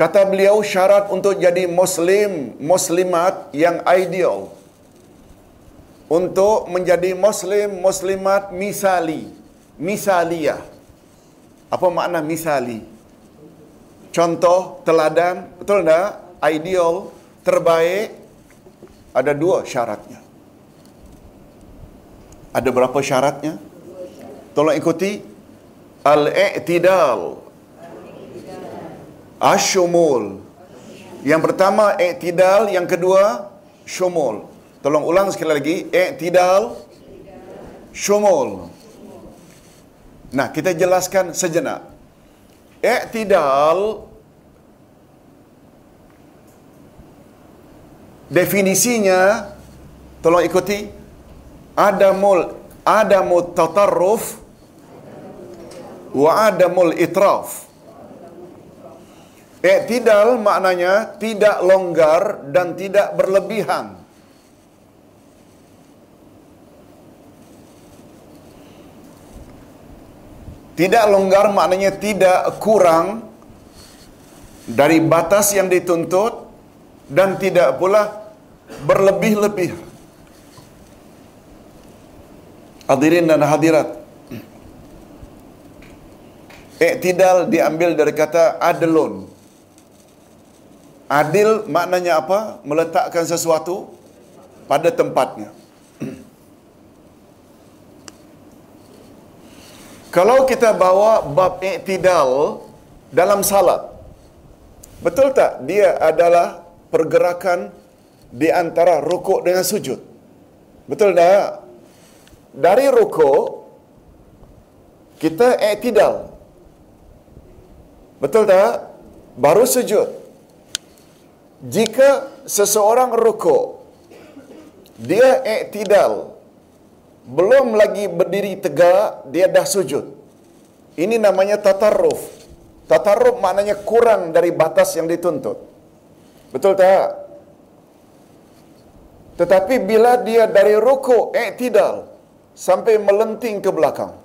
Kata beliau syarat untuk jadi muslim, muslimat yang ideal. Untuk menjadi muslim, muslimat misali, misaliyah. Apa makna misali? Contoh, teladan, betul tak? Ideal, terbaik, ada dua syaratnya. Ada berapa syaratnya? Tolong ikuti. Al-i'tidal. Asyumul. Yang pertama, i'tidal. Yang kedua, syumul. Tolong ulang sekali lagi. I'tidal. Syumul. Nah, kita jelaskan sejenak. I'tidal definisinya tolong ikuti adamul adamut tatarruf wa adamul itraf I'tidal maknanya tidak longgar dan tidak berlebihan. Tidak longgar maknanya tidak kurang dari batas yang dituntut dan tidak pula berlebih-lebih. Hadirin dan hadirat. Iktidal diambil dari kata adlun. Adil maknanya apa? Meletakkan sesuatu pada tempatnya. Kalau kita bawa bab iktidal dalam salat, betul tak dia adalah pergerakan di antara rukuk dengan sujud? Betul tak? Dari rukuk, kita iktidal. Betul tak? Baru sujud. Jika seseorang rukuk, dia iktidal, belum lagi berdiri tegak, dia dah sujud. Ini namanya tatarruf. Tatarruf maknanya kurang dari batas yang dituntut. Betul tak? Tetapi bila dia dari rukuk iktidal sampai melenting ke belakang.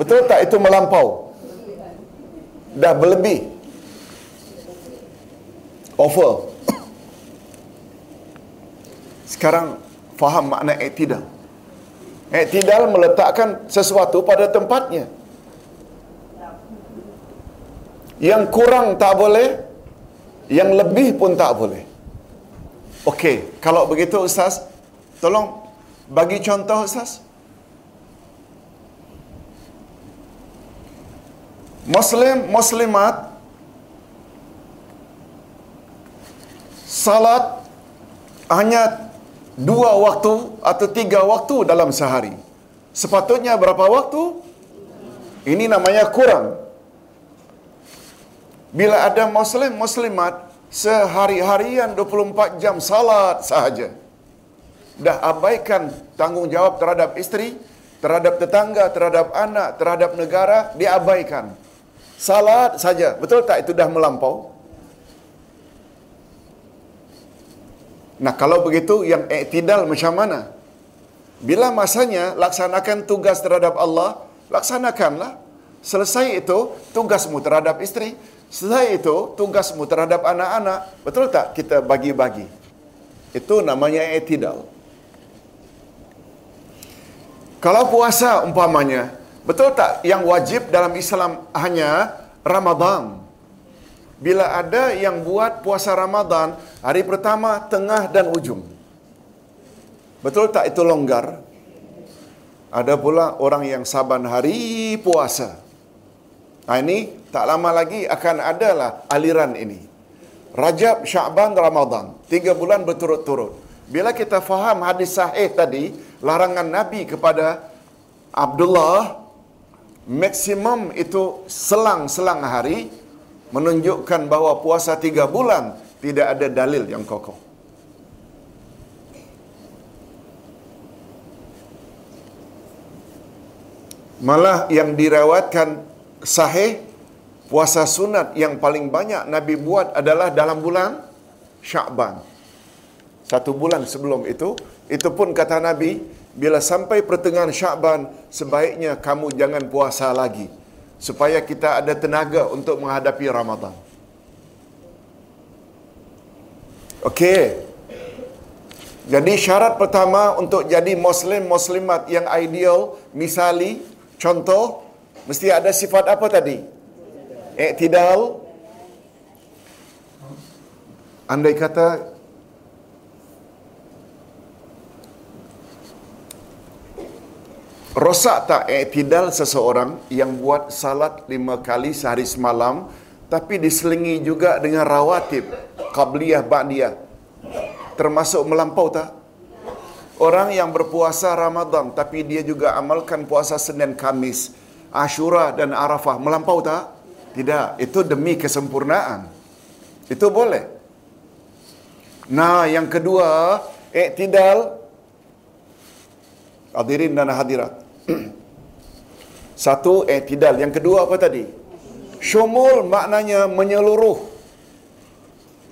Betul tak itu melampau? Dah berlebih. Over. Sekarang faham makna iktidal. Iktidal meletakkan sesuatu pada tempatnya. Yang kurang tak boleh, yang lebih pun tak boleh. Okey, kalau begitu Ustaz, tolong bagi contoh Ustaz. Muslim, Muslimat salat hanya dua waktu atau tiga waktu dalam sehari. Sepatutnya berapa waktu? Ini namanya kurang. Bila ada Muslim, Muslimat sehari-harian 24 jam salat sahaja. Dah abaikan tanggungjawab terhadap isteri, terhadap tetangga, terhadap anak, terhadap negara, diabaikan. Salat saja. Betul tak itu dah melampau? Nah, kalau begitu yang iktidal macam mana? Bila masanya laksanakan tugas terhadap Allah, laksanakanlah. Selesai itu tugasmu terhadap isteri, selesai itu tugasmu terhadap anak-anak. Betul tak kita bagi-bagi? Itu namanya iktidal. Kalau puasa umpamanya, betul tak yang wajib dalam Islam hanya Ramadan? Bila ada yang buat puasa Ramadan hari pertama, tengah dan ujung. Betul tak itu longgar? Ada pula orang yang saban hari puasa. Nah ini tak lama lagi akan adalah aliran ini. Rajab, Sya'ban, Ramadan. Tiga bulan berturut-turut. Bila kita faham hadis sahih tadi, larangan Nabi kepada Abdullah, maksimum itu selang-selang hari, menunjukkan bahawa puasa tiga bulan tidak ada dalil yang kokoh. Malah yang dirawatkan sahih, puasa sunat yang paling banyak Nabi buat adalah dalam bulan Sya'ban. Satu bulan sebelum itu, itu pun kata Nabi, bila sampai pertengahan Sya'ban, sebaiknya kamu jangan puasa lagi. Supaya kita ada tenaga untuk menghadapi Ramadan. Okey. Jadi syarat pertama untuk jadi Muslim, Muslimat yang ideal, misali, contoh, mesti ada sifat apa tadi? Iktidal. Andai kata Rosak tak iktidal seseorang yang buat salat lima kali sehari semalam tapi diselingi juga dengan rawatib qabliyah ba'diyah termasuk melampau tak? Orang yang berpuasa Ramadan tapi dia juga amalkan puasa Senin Kamis, Ashura dan Arafah melampau tak? Tidak, itu demi kesempurnaan. Itu boleh. Nah, yang kedua, iktidal hadirin dan hadirat. Satu iktidal, yang kedua apa tadi? Syumul maknanya menyeluruh.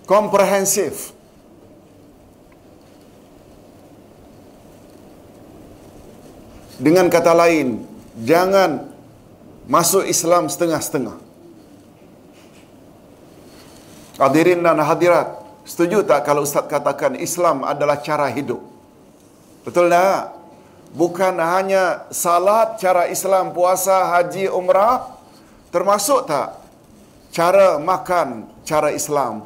Komprehensif. Dengan kata lain, jangan masuk Islam setengah-setengah. Hadirin dan hadirat, setuju tak kalau Ustaz katakan Islam adalah cara hidup? Betul tak? Bukan hanya salat cara Islam, puasa, haji, umrah, termasuk tak cara makan cara Islam,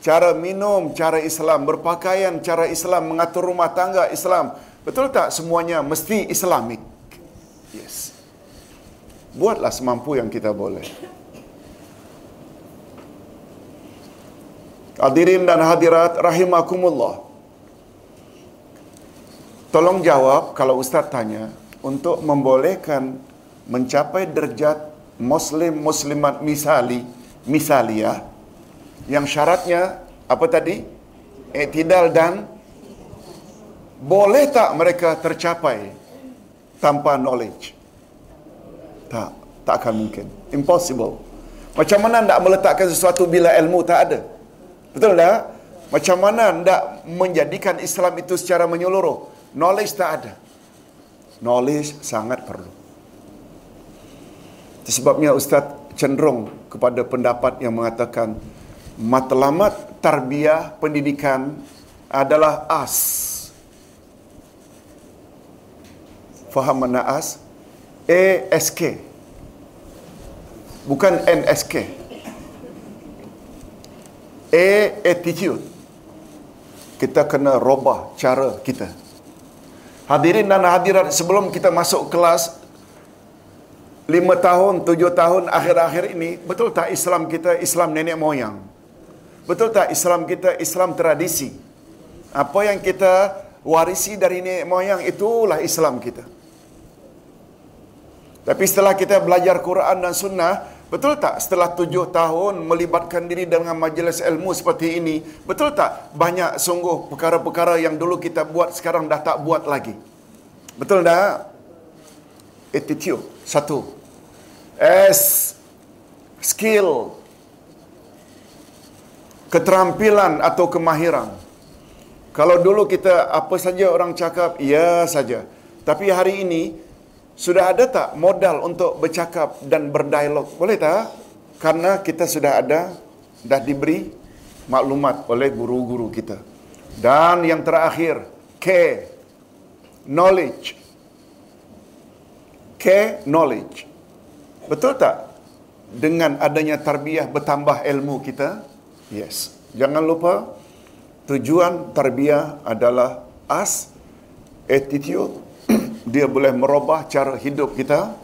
cara minum cara Islam, berpakaian cara Islam, mengatur rumah tangga Islam. Betul tak semuanya mesti Islamik? Yes. Buatlah semampu yang kita boleh. Hadirin dan hadirat rahimakumullah. Tolong jawab kalau ustaz tanya untuk membolehkan mencapai derajat muslim muslimat misali misalia yang syaratnya apa tadi? Iktidal dan boleh tak mereka tercapai tanpa knowledge? Tak, tak akan mungkin. Impossible. Macam mana nak meletakkan sesuatu bila ilmu tak ada? Betul tak? Macam mana nak menjadikan Islam itu secara menyeluruh? Knowledge tak ada. Knowledge sangat perlu. Sebabnya Ustaz cenderung kepada pendapat yang mengatakan matlamat tarbiyah pendidikan adalah as. Faham mana as? ASK. Bukan NSK. A attitude. Kita kena robah cara kita. Hadirin dan hadirat sebelum kita masuk kelas lima tahun, tujuh tahun akhir-akhir ini, betul tak Islam kita Islam nenek moyang? Betul tak Islam kita Islam tradisi? Apa yang kita warisi dari nenek moyang itulah Islam kita. Tapi setelah kita belajar Quran dan Sunnah, Betul tak setelah tujuh tahun melibatkan diri dengan majlis ilmu seperti ini, betul tak banyak sungguh perkara-perkara yang dulu kita buat sekarang dah tak buat lagi? Betul tak? Attitude, satu. S, skill, keterampilan atau kemahiran. Kalau dulu kita apa saja orang cakap, ya saja. Tapi hari ini, sudah ada tak modal untuk bercakap dan berdialog? Boleh tak? Karena kita sudah ada, dah diberi maklumat oleh guru-guru kita. Dan yang terakhir, K, knowledge. K, knowledge. Betul tak? Dengan adanya tarbiyah bertambah ilmu kita? Yes. Jangan lupa, tujuan tarbiyah adalah as, attitude, dia boleh merubah cara hidup kita.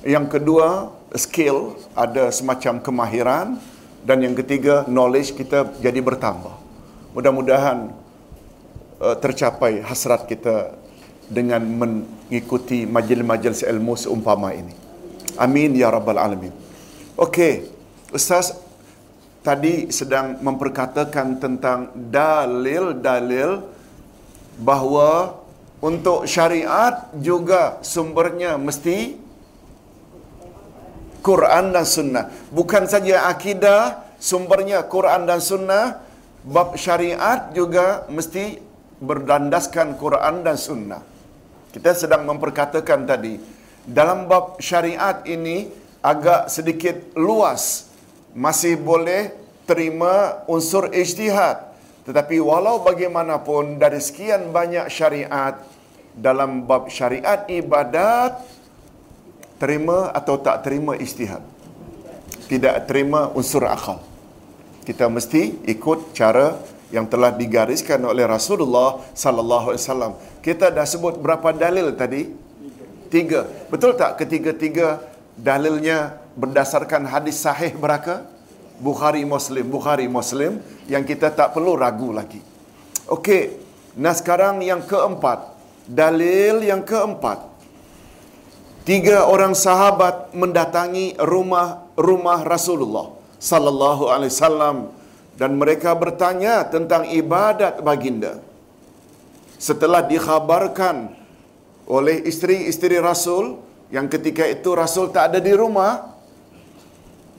Yang kedua, skill, ada semacam kemahiran. Dan yang ketiga, knowledge kita jadi bertambah. Mudah-mudahan uh, tercapai hasrat kita dengan mengikuti majlis-majlis ilmu seumpama ini. Amin ya rabbal alamin. Okey, Ustaz tadi sedang memperkatakan tentang dalil-dalil bahawa untuk syariat juga sumbernya mesti Quran dan Sunnah. Bukan saja akidah, sumbernya Quran dan Sunnah. Bab syariat juga mesti berdandaskan Quran dan Sunnah. Kita sedang memperkatakan tadi, dalam bab syariat ini agak sedikit luas. Masih boleh terima unsur ijtihad. Tetapi walau bagaimanapun dari sekian banyak syariat, dalam bab syariat ibadat terima atau tak terima istihad. Tidak terima unsur akal. Kita mesti ikut cara yang telah digariskan oleh Rasulullah sallallahu alaihi wasallam. Kita dah sebut berapa dalil tadi? Tiga. Betul tak ketiga-tiga dalilnya berdasarkan hadis sahih beraka Bukhari Muslim Bukhari Muslim yang kita tak perlu ragu lagi okey nah sekarang yang keempat Dalil yang keempat. Tiga orang sahabat mendatangi rumah rumah Rasulullah sallallahu alaihi wasallam dan mereka bertanya tentang ibadat baginda. Setelah dikhabarkan oleh isteri-isteri Rasul yang ketika itu Rasul tak ada di rumah,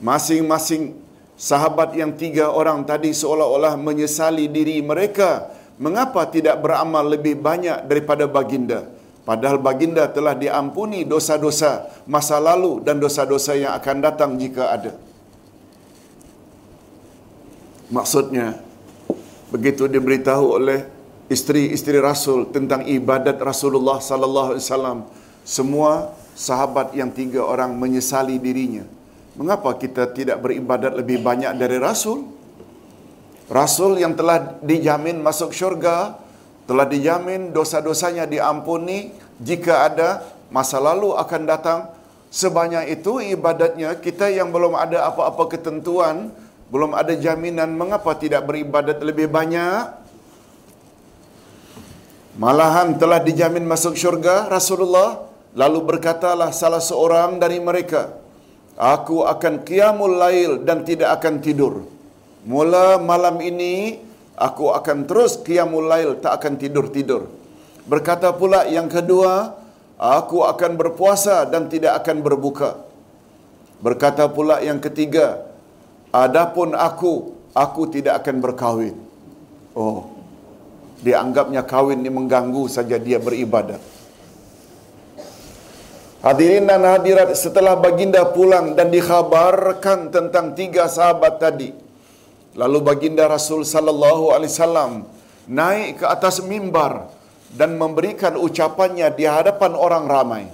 masing-masing sahabat yang tiga orang tadi seolah-olah menyesali diri mereka mengapa tidak beramal lebih banyak daripada baginda? Padahal baginda telah diampuni dosa-dosa masa lalu dan dosa-dosa yang akan datang jika ada. Maksudnya, begitu diberitahu oleh isteri-isteri Rasul tentang ibadat Rasulullah sallallahu alaihi wasallam, semua sahabat yang tiga orang menyesali dirinya. Mengapa kita tidak beribadat lebih banyak dari Rasul? Rasul yang telah dijamin masuk syurga, telah dijamin dosa-dosanya diampuni jika ada masa lalu akan datang. Sebanyak itu ibadatnya kita yang belum ada apa-apa ketentuan, belum ada jaminan mengapa tidak beribadat lebih banyak? Malahan telah dijamin masuk syurga Rasulullah lalu berkatalah salah seorang dari mereka, aku akan qiyamul lail dan tidak akan tidur. Mula malam ini aku akan terus qiyamul lail tak akan tidur-tidur. Berkata pula yang kedua, aku akan berpuasa dan tidak akan berbuka. Berkata pula yang ketiga, adapun aku, aku tidak akan berkahwin. Oh. Dianggapnya kahwin ini mengganggu saja dia beribadat. Hadirin dan hadirat setelah baginda pulang dan dikhabarkan tentang tiga sahabat tadi, Lalu baginda Rasul sallallahu alaihi wasallam naik ke atas mimbar dan memberikan ucapannya di hadapan orang ramai.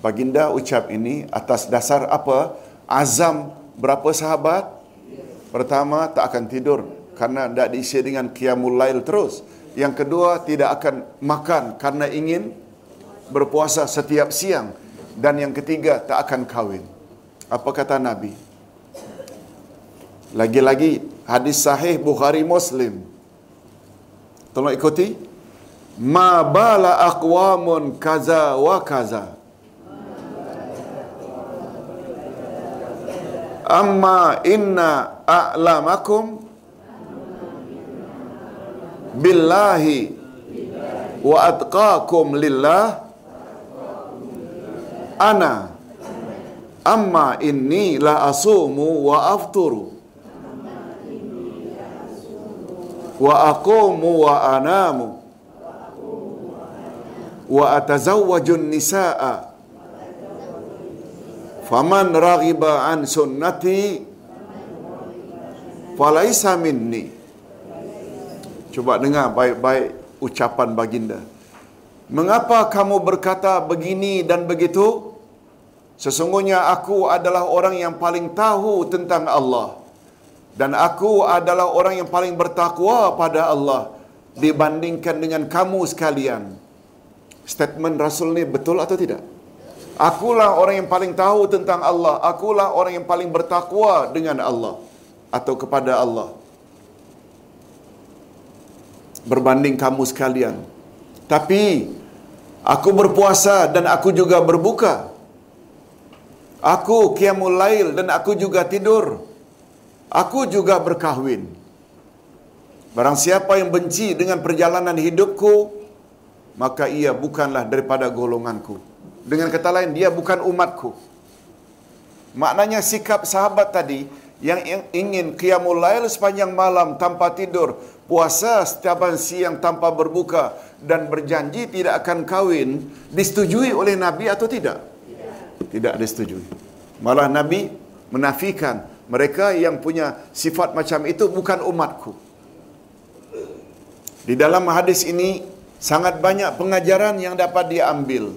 Baginda ucap ini atas dasar apa? Azam berapa sahabat? Pertama tak akan tidur karena tidak diisi dengan qiyamul lail terus. Yang kedua tidak akan makan karena ingin berpuasa setiap siang dan yang ketiga tak akan kawin. Apa kata Nabi? Lagi-lagi hadis sahih Bukhari Muslim. Tolong ikuti. Ma bala aqwamun kaza wa kaza. amma inna a'lamakum billahi wa atqakum lillah ana. Amma inni la asumu wa afturu. Wa aqumu wa anamu. Wa atazawwaju nisaa. Faman raghiba an sunnati falaisa minni. Coba dengar baik-baik ucapan baginda. Mengapa kamu berkata begini dan begitu? Sesungguhnya aku adalah orang yang paling tahu tentang Allah. Dan aku adalah orang yang paling bertakwa pada Allah dibandingkan dengan kamu sekalian. Statement Rasul ni betul atau tidak? Akulah orang yang paling tahu tentang Allah. Akulah orang yang paling bertakwa dengan Allah atau kepada Allah berbanding kamu sekalian. Tapi aku berpuasa dan aku juga berbuka. Aku qiyamul lail dan aku juga tidur. Aku juga berkahwin. Barang siapa yang benci dengan perjalanan hidupku, maka ia bukanlah daripada golonganku. Dengan kata lain, dia bukan umatku. Maknanya sikap sahabat tadi yang ingin qiyamul lail sepanjang malam tanpa tidur, puasa setiap siang tanpa berbuka dan berjanji tidak akan kawin disetujui oleh Nabi atau tidak? Tidak. Tidak disetujui. Malah Nabi menafikan mereka yang punya sifat macam itu bukan umatku. Di dalam hadis ini sangat banyak pengajaran yang dapat diambil.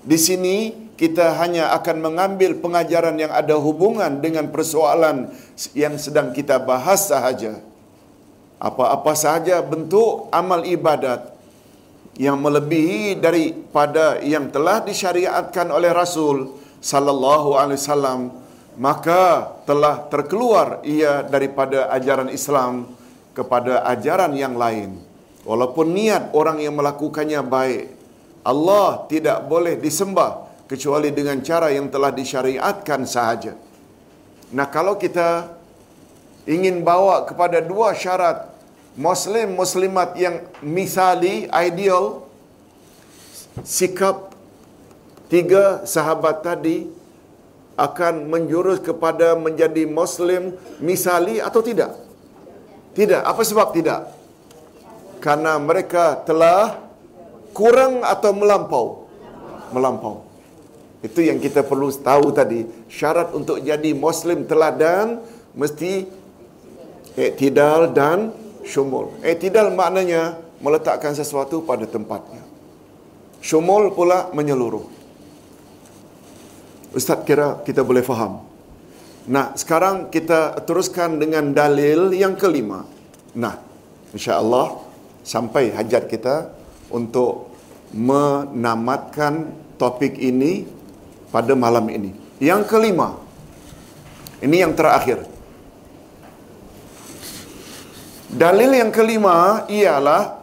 Di sini kita hanya akan mengambil pengajaran yang ada hubungan dengan persoalan yang sedang kita bahas sahaja. Apa-apa sahaja bentuk amal ibadat yang melebihi daripada yang telah disyariatkan oleh Rasul sallallahu alaihi wasallam maka telah terkeluar ia daripada ajaran Islam kepada ajaran yang lain walaupun niat orang yang melakukannya baik Allah tidak boleh disembah kecuali dengan cara yang telah disyariatkan sahaja. Nah, kalau kita ingin bawa kepada dua syarat muslim muslimat yang misali ideal sikap tiga sahabat tadi akan menjurus kepada menjadi muslim misali atau tidak? Tidak. Apa sebab tidak? Karena mereka telah kurang atau melampau? Melampau. Itu yang kita perlu tahu tadi. Syarat untuk jadi Muslim teladan mesti iktidal dan syumul. Iktidal maknanya meletakkan sesuatu pada tempatnya. Syumul pula menyeluruh. Ustaz kira kita boleh faham. Nah, sekarang kita teruskan dengan dalil yang kelima. Nah, insya-Allah sampai hajat kita untuk menamatkan topik ini pada malam ini. Yang kelima, ini yang terakhir. Dalil yang kelima ialah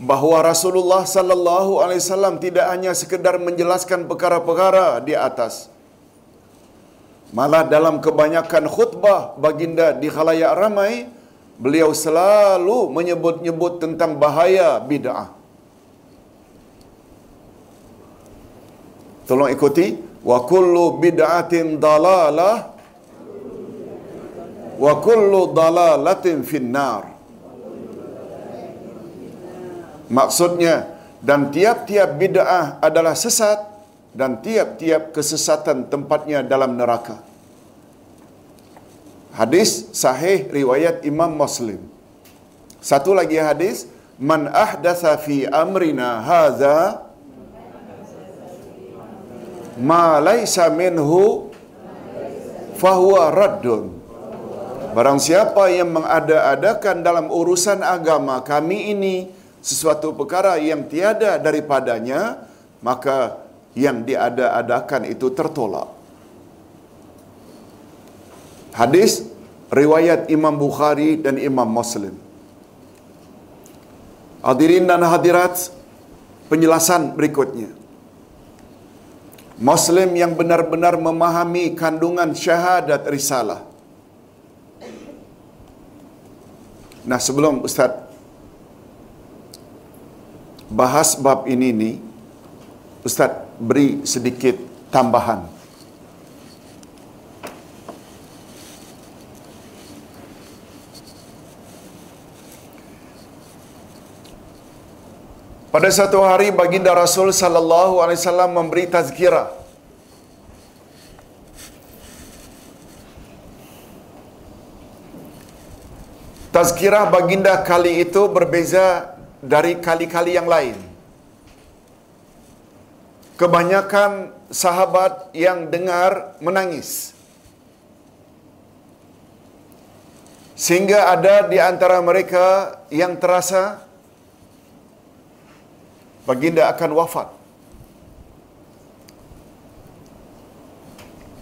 bahawa Rasulullah sallallahu alaihi wasallam tidak hanya sekedar menjelaskan perkara-perkara di atas. Malah dalam kebanyakan khutbah baginda di khalayak ramai, beliau selalu menyebut-nyebut tentang bahaya bid'ah. Tolong ikuti wa kullu bid'atin dalalah. Wa kullu dalalatin finnar. Maksudnya dan tiap-tiap bid'ah adalah sesat dan tiap-tiap kesesatan tempatnya dalam neraka. Hadis sahih riwayat Imam Muslim. Satu lagi hadis man ahdatha fi amrina hadza ma laisa minhu fahuwa raddun Barang siapa yang mengada-adakan dalam urusan agama kami ini sesuatu perkara yang tiada daripadanya, maka yang diada-adakan itu tertolak. Hadis riwayat Imam Bukhari dan Imam Muslim. Hadirin dan hadirat, penjelasan berikutnya. Muslim yang benar-benar memahami kandungan syahadat risalah. Nah sebelum Ustaz bahas bab ini ni, Ustaz beri sedikit tambahan. Pada satu hari baginda Rasul sallallahu alaihi wasallam memberi tazkirah. Tazkirah baginda kali itu berbeza dari kali-kali yang lain. Kebanyakan sahabat yang dengar menangis. Sehingga ada di antara mereka yang terasa baginda akan wafat.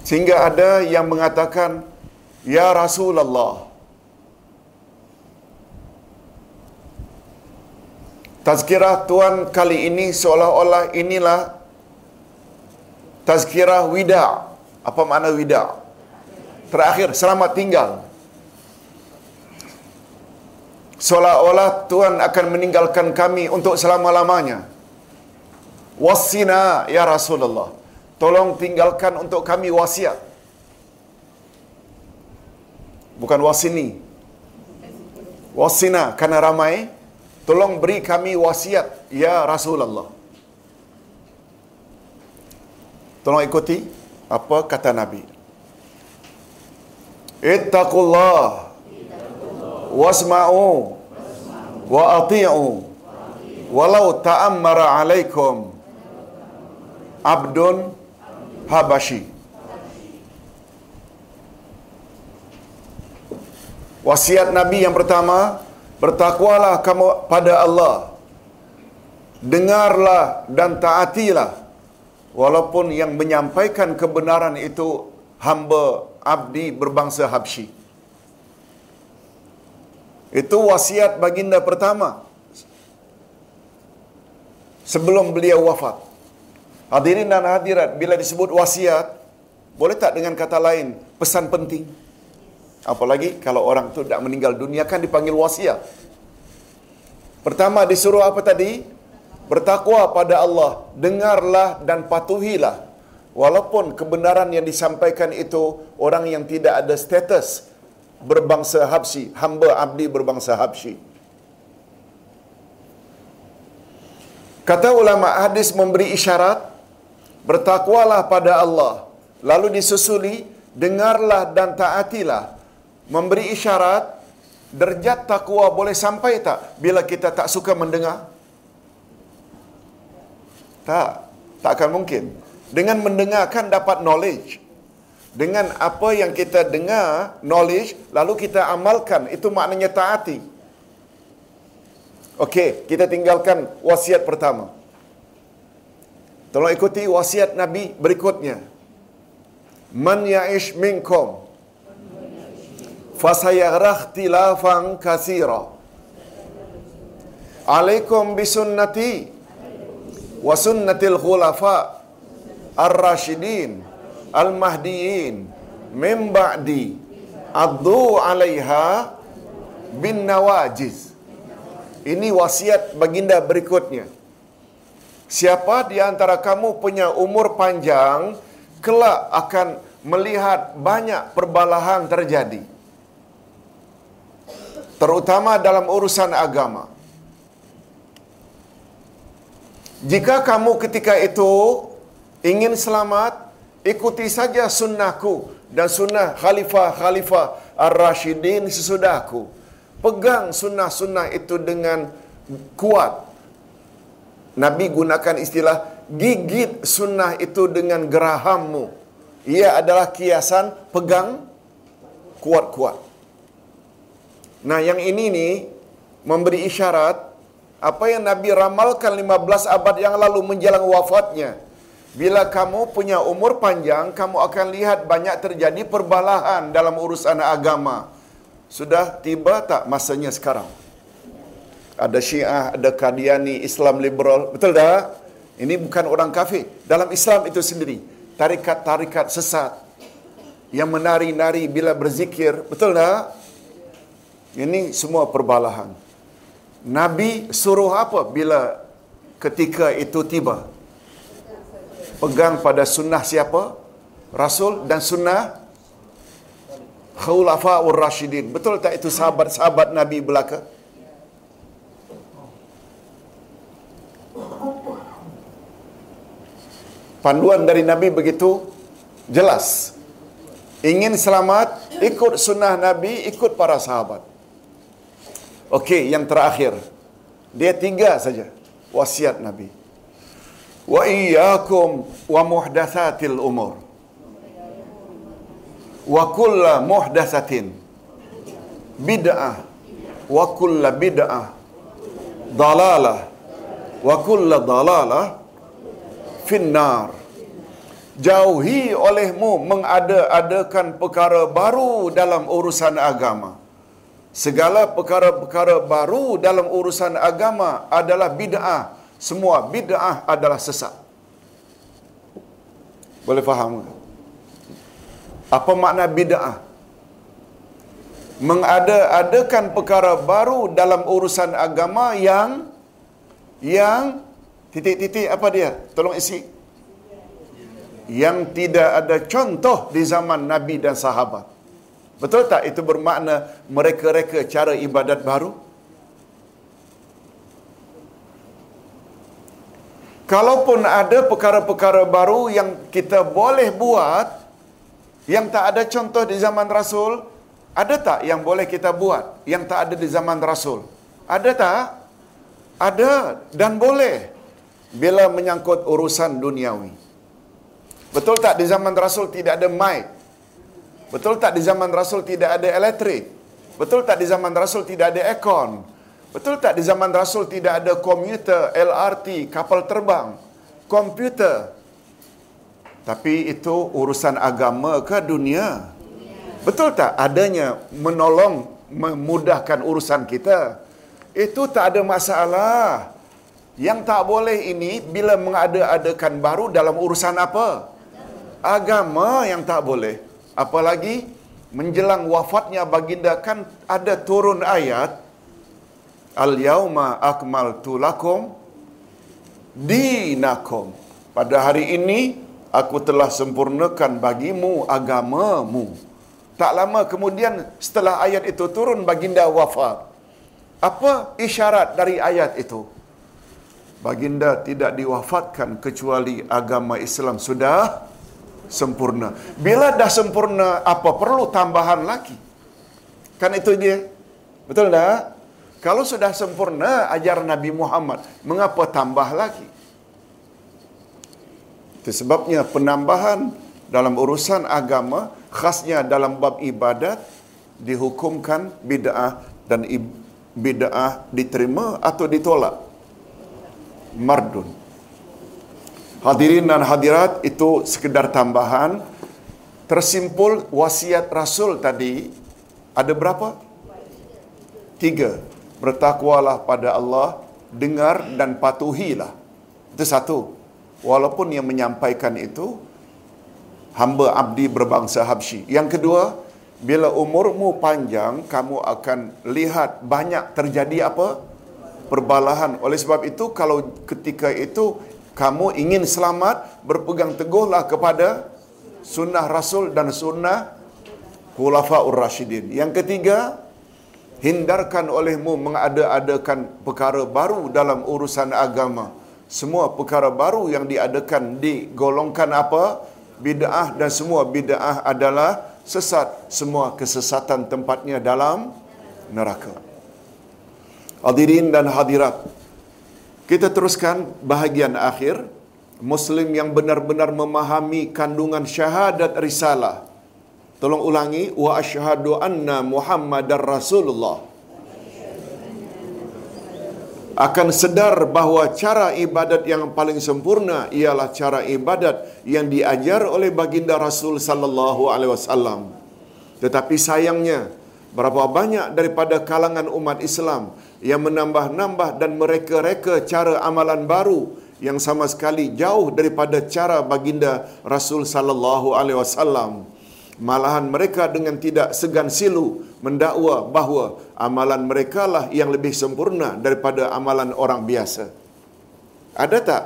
Sehingga ada yang mengatakan, Ya Rasulullah, tazkirah Tuan kali ini seolah-olah inilah tazkirah wida. Apa makna wida? Terakhir, selamat tinggal. Seolah-olah Tuhan akan meninggalkan kami untuk selama-lamanya. Wasina ya Rasulullah. Tolong tinggalkan untuk kami wasiat. Bukan wasini. Wasina karena ramai. Tolong beri kami wasiat ya Rasulullah. Tolong ikuti apa kata Nabi. Ittaqullah wasma'u wa ati'u walau ta'ammara alaikum abdun habashi Wasiat Nabi yang pertama, bertakwalah kamu pada Allah. Dengarlah dan taatilah walaupun yang menyampaikan kebenaran itu hamba abdi berbangsa Habsyi. Itu wasiat baginda pertama sebelum beliau wafat. Hadirin dan hadirat, bila disebut wasiat, boleh tak dengan kata lain, pesan penting? Apalagi kalau orang tu tak meninggal dunia kan dipanggil wasiat. Pertama disuruh apa tadi? Bertakwa pada Allah, dengarlah dan patuhilah. Walaupun kebenaran yang disampaikan itu orang yang tidak ada status berbangsa Habsyi, hamba abdi berbangsa Habsyi. Kata ulama hadis memberi isyarat bertakwalah pada Allah. Lalu disusuli dengarlah dan taatilah. Memberi isyarat derajat takwa boleh sampai tak bila kita tak suka mendengar? Tak, tak akan mungkin. Dengan mendengarkan dapat knowledge. Dengan apa yang kita dengar, knowledge, lalu kita amalkan, itu maknanya taati. Okey, kita tinggalkan wasiat pertama. Tolong ikuti wasiat Nabi berikutnya. Man ya'ish minkum fasayarah tilafan kasira. Alaikum bisunnati wa sunnatil khulafa ar-rashidin al-mahdiyin min ba'di addu 'alaiha bin nawajiz. Ini wasiat baginda berikutnya. Siapa di antara kamu punya umur panjang, kelak akan melihat banyak perbalahan terjadi. Terutama dalam urusan agama. Jika kamu ketika itu ingin selamat, ikuti saja sunnahku dan sunnah khalifah-khalifah ar-rashidin sesudahku. Pegang sunnah-sunnah itu dengan kuat. Nabi gunakan istilah gigit sunnah itu dengan gerahammu. Ia adalah kiasan pegang kuat-kuat. Nah yang ini ni memberi isyarat apa yang Nabi ramalkan 15 abad yang lalu menjelang wafatnya. Bila kamu punya umur panjang, kamu akan lihat banyak terjadi perbalahan dalam urusan agama. Sudah tiba tak masanya sekarang? Ada Syiah, ada Qadiani, Islam liberal. Betul tak? Ini bukan orang kafir. Dalam Islam itu sendiri. tarikat-tarikat sesat yang menari-nari bila berzikir. Betul tak? Ini semua perbalahan. Nabi suruh apa bila ketika itu tiba? Pegang pada sunnah siapa? Rasul dan sunnah Khulafaur Rashidin. Betul tak itu sahabat-sahabat Nabi belaka? Panduan dari Nabi begitu jelas. Ingin selamat, ikut sunnah Nabi, ikut para sahabat. Okey, yang terakhir. Dia tiga saja wasiat Nabi. Wa iyyakum wa muhdatsatil umur. Wa kullu muhdatsatin bid'ah wa kullu bid'ah dalalah wa kullu dalalah finnar. Jauhi olehmu mengada-adakan perkara baru dalam urusan agama. Segala perkara-perkara baru dalam urusan agama adalah bid'ah. Semua bid'ah adalah sesat. Boleh faham ke? Apa makna bid'ah? Mengada-adakan perkara baru dalam urusan agama yang yang titik-titik apa dia? Tolong isi. Yang tidak ada contoh di zaman Nabi dan sahabat. Betul tak itu bermakna mereka-reka cara ibadat baru? Kalaupun ada perkara-perkara baru yang kita boleh buat yang tak ada contoh di zaman Rasul, ada tak yang boleh kita buat yang tak ada di zaman Rasul? Ada tak? Ada dan boleh bila menyangkut urusan duniawi. Betul tak di zaman Rasul tidak ada mic? Betul tak di zaman Rasul tidak ada elektrik? Betul tak di zaman Rasul tidak ada aircon? Betul tak di zaman Rasul tidak ada komuter, LRT, kapal terbang, komputer? Tapi itu urusan agama ke dunia? Betul tak adanya menolong memudahkan urusan kita? Itu tak ada masalah. Yang tak boleh ini bila mengada-adakan baru dalam urusan apa? Agama yang tak boleh. Apalagi menjelang wafatnya baginda kan ada turun ayat Al-yauma akmaltu lakum dinakum. Pada hari ini aku telah sempurnakan bagimu agamamu. Tak lama kemudian setelah ayat itu turun baginda wafat. Apa isyarat dari ayat itu? Baginda tidak diwafatkan kecuali agama Islam sudah sempurna. Bila dah sempurna, apa perlu tambahan lagi? Kan itu dia. Betul tak? Kalau sudah sempurna ajaran Nabi Muhammad, mengapa tambah lagi? Itu sebabnya penambahan dalam urusan agama, khasnya dalam bab ibadat, dihukumkan bid'ah dan bid'ah diterima atau ditolak. Mardun. Hadirin dan hadirat itu sekedar tambahan. Tersimpul wasiat Rasul tadi ada berapa? Tiga. Bertakwalah pada Allah, dengar dan patuhilah. Itu satu. Walaupun yang menyampaikan itu hamba abdi berbangsa Habsyi. Yang kedua, bila umurmu panjang, kamu akan lihat banyak terjadi apa? Perbalahan. Oleh sebab itu, kalau ketika itu kamu ingin selamat, berpegang teguhlah kepada sunnah Rasul dan sunnah Khulafaur Rashidin. Yang ketiga, hindarkan olehmu mengada-adakan perkara baru dalam urusan agama. Semua perkara baru yang diadakan digolongkan apa? Bid'ah dan semua bid'ah adalah sesat. Semua kesesatan tempatnya dalam neraka. Hadirin dan hadirat, kita teruskan bahagian akhir. Muslim yang benar-benar memahami kandungan syahadat risalah. Tolong ulangi. Wa ashadu anna Muhammadar Rasulullah. Akan sedar bahawa cara ibadat yang paling sempurna ialah cara ibadat yang diajar oleh baginda Rasul sallallahu alaihi wasallam. Tetapi sayangnya, berapa banyak daripada kalangan umat Islam yang menambah-nambah dan mereka-reka cara amalan baru yang sama sekali jauh daripada cara baginda Rasul sallallahu alaihi wasallam. Malahan mereka dengan tidak segan silu mendakwa bahawa amalan mereka lah yang lebih sempurna daripada amalan orang biasa. Ada tak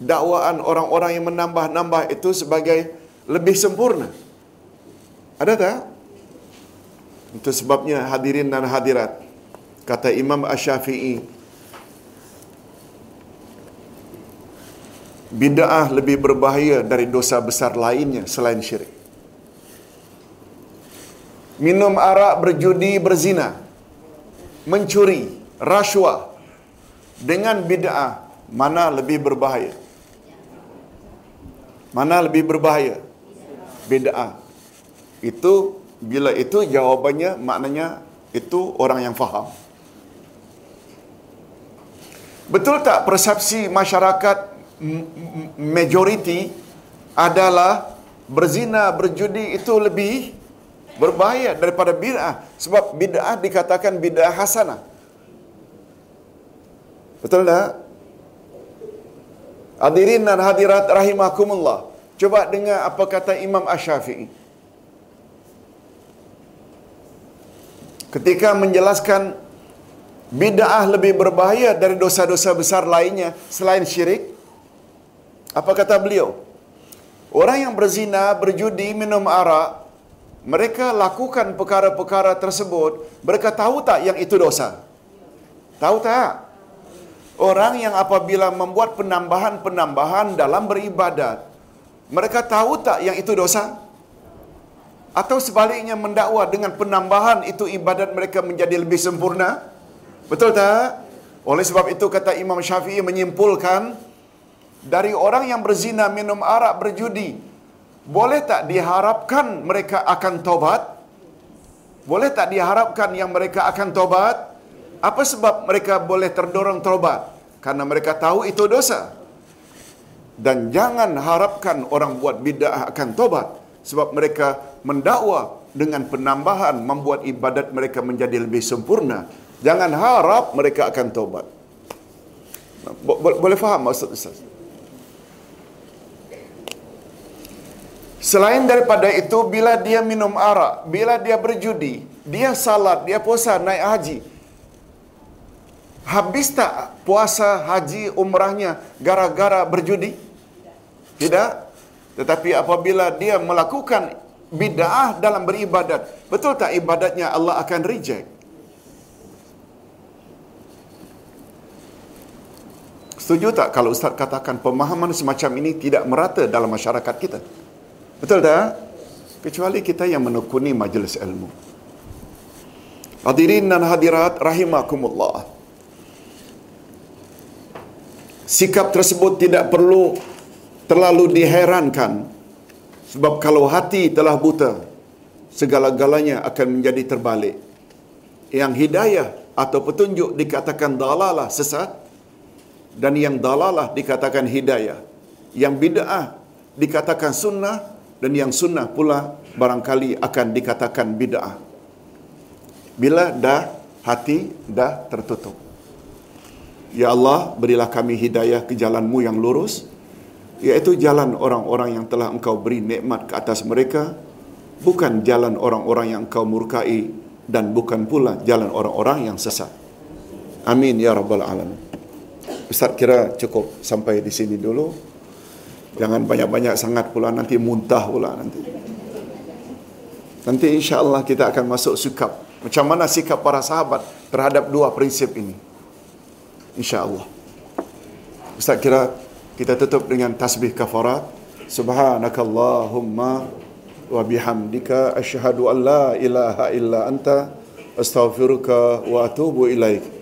dakwaan orang-orang yang menambah-nambah itu sebagai lebih sempurna? Ada tak? Itu sebabnya hadirin dan hadirat kata Imam Asy-Syafi'i bid'ah lebih berbahaya dari dosa besar lainnya selain syirik. Minum arak, berjudi, berzina, mencuri, rasuah dengan bid'ah mana lebih berbahaya? Mana lebih berbahaya? Bid'ah. Itu bila itu jawabannya maknanya itu orang yang faham. Betul tak persepsi masyarakat majoriti adalah berzina, berjudi itu lebih berbahaya daripada bid'ah sebab bid'ah dikatakan bid'ah hasanah. Betul tak? Hadirin dan hadirat rahimakumullah. Coba dengar apa kata Imam Ash-Syafi'i. Ketika menjelaskan bid'ah lebih berbahaya dari dosa-dosa besar lainnya selain syirik, apa kata beliau? Orang yang berzina, berjudi, minum arak, mereka lakukan perkara-perkara tersebut, mereka tahu tak yang itu dosa? Tahu tak? Orang yang apabila membuat penambahan-penambahan dalam beribadat, mereka tahu tak yang itu dosa? Atau sebaliknya mendakwa dengan penambahan itu ibadat mereka menjadi lebih sempurna? Betul tak? Oleh sebab itu kata Imam Syafi'i menyimpulkan, dari orang yang berzina, minum arak, berjudi, boleh tak diharapkan mereka akan tobat? Boleh tak diharapkan yang mereka akan tobat? Apa sebab mereka boleh terdorong tobat? Karena mereka tahu itu dosa. Dan jangan harapkan orang buat bid'ah akan tobat sebab mereka mendakwa dengan penambahan membuat ibadat mereka menjadi lebih sempurna. Jangan harap mereka akan tobat. Boleh faham maksud Ustaz? Selain daripada itu, bila dia minum arak, bila dia berjudi, dia salat, dia puasa, naik haji. Habis tak puasa, haji, umrahnya gara-gara berjudi? Tidak. Tetapi apabila dia melakukan bid'ah dalam beribadat, betul tak ibadatnya Allah akan reject? Setuju tak kalau Ustaz katakan pemahaman semacam ini tidak merata dalam masyarakat kita? Betul tak? Kecuali kita yang menekuni majlis ilmu. Hadirin dan hadirat rahimakumullah. Sikap tersebut tidak perlu terlalu diherankan sebab kalau hati telah buta segala-galanya akan menjadi terbalik. Yang hidayah atau petunjuk dikatakan dalalah sesat dan yang dalalah dikatakan hidayah. Yang bid'ah dikatakan sunnah dan yang sunnah pula barangkali akan dikatakan bid'ah. Bila dah hati dah tertutup. Ya Allah, berilah kami hidayah ke jalanmu yang lurus, iaitu jalan orang-orang yang telah engkau beri nikmat ke atas mereka, bukan jalan orang-orang yang engkau murkai dan bukan pula jalan orang-orang yang sesat. Amin ya rabbal alamin. Ustaz kira cukup sampai di sini dulu. Jangan banyak-banyak sangat pula nanti muntah pula nanti. Nanti insya Allah kita akan masuk sikap. Macam mana sikap para sahabat terhadap dua prinsip ini. Insya Allah. Ustaz kira kita tutup dengan tasbih kafarat. Subhanakallahumma wa bihamdika asyhadu an la ilaha illa anta astaghfiruka wa atubu ilaik.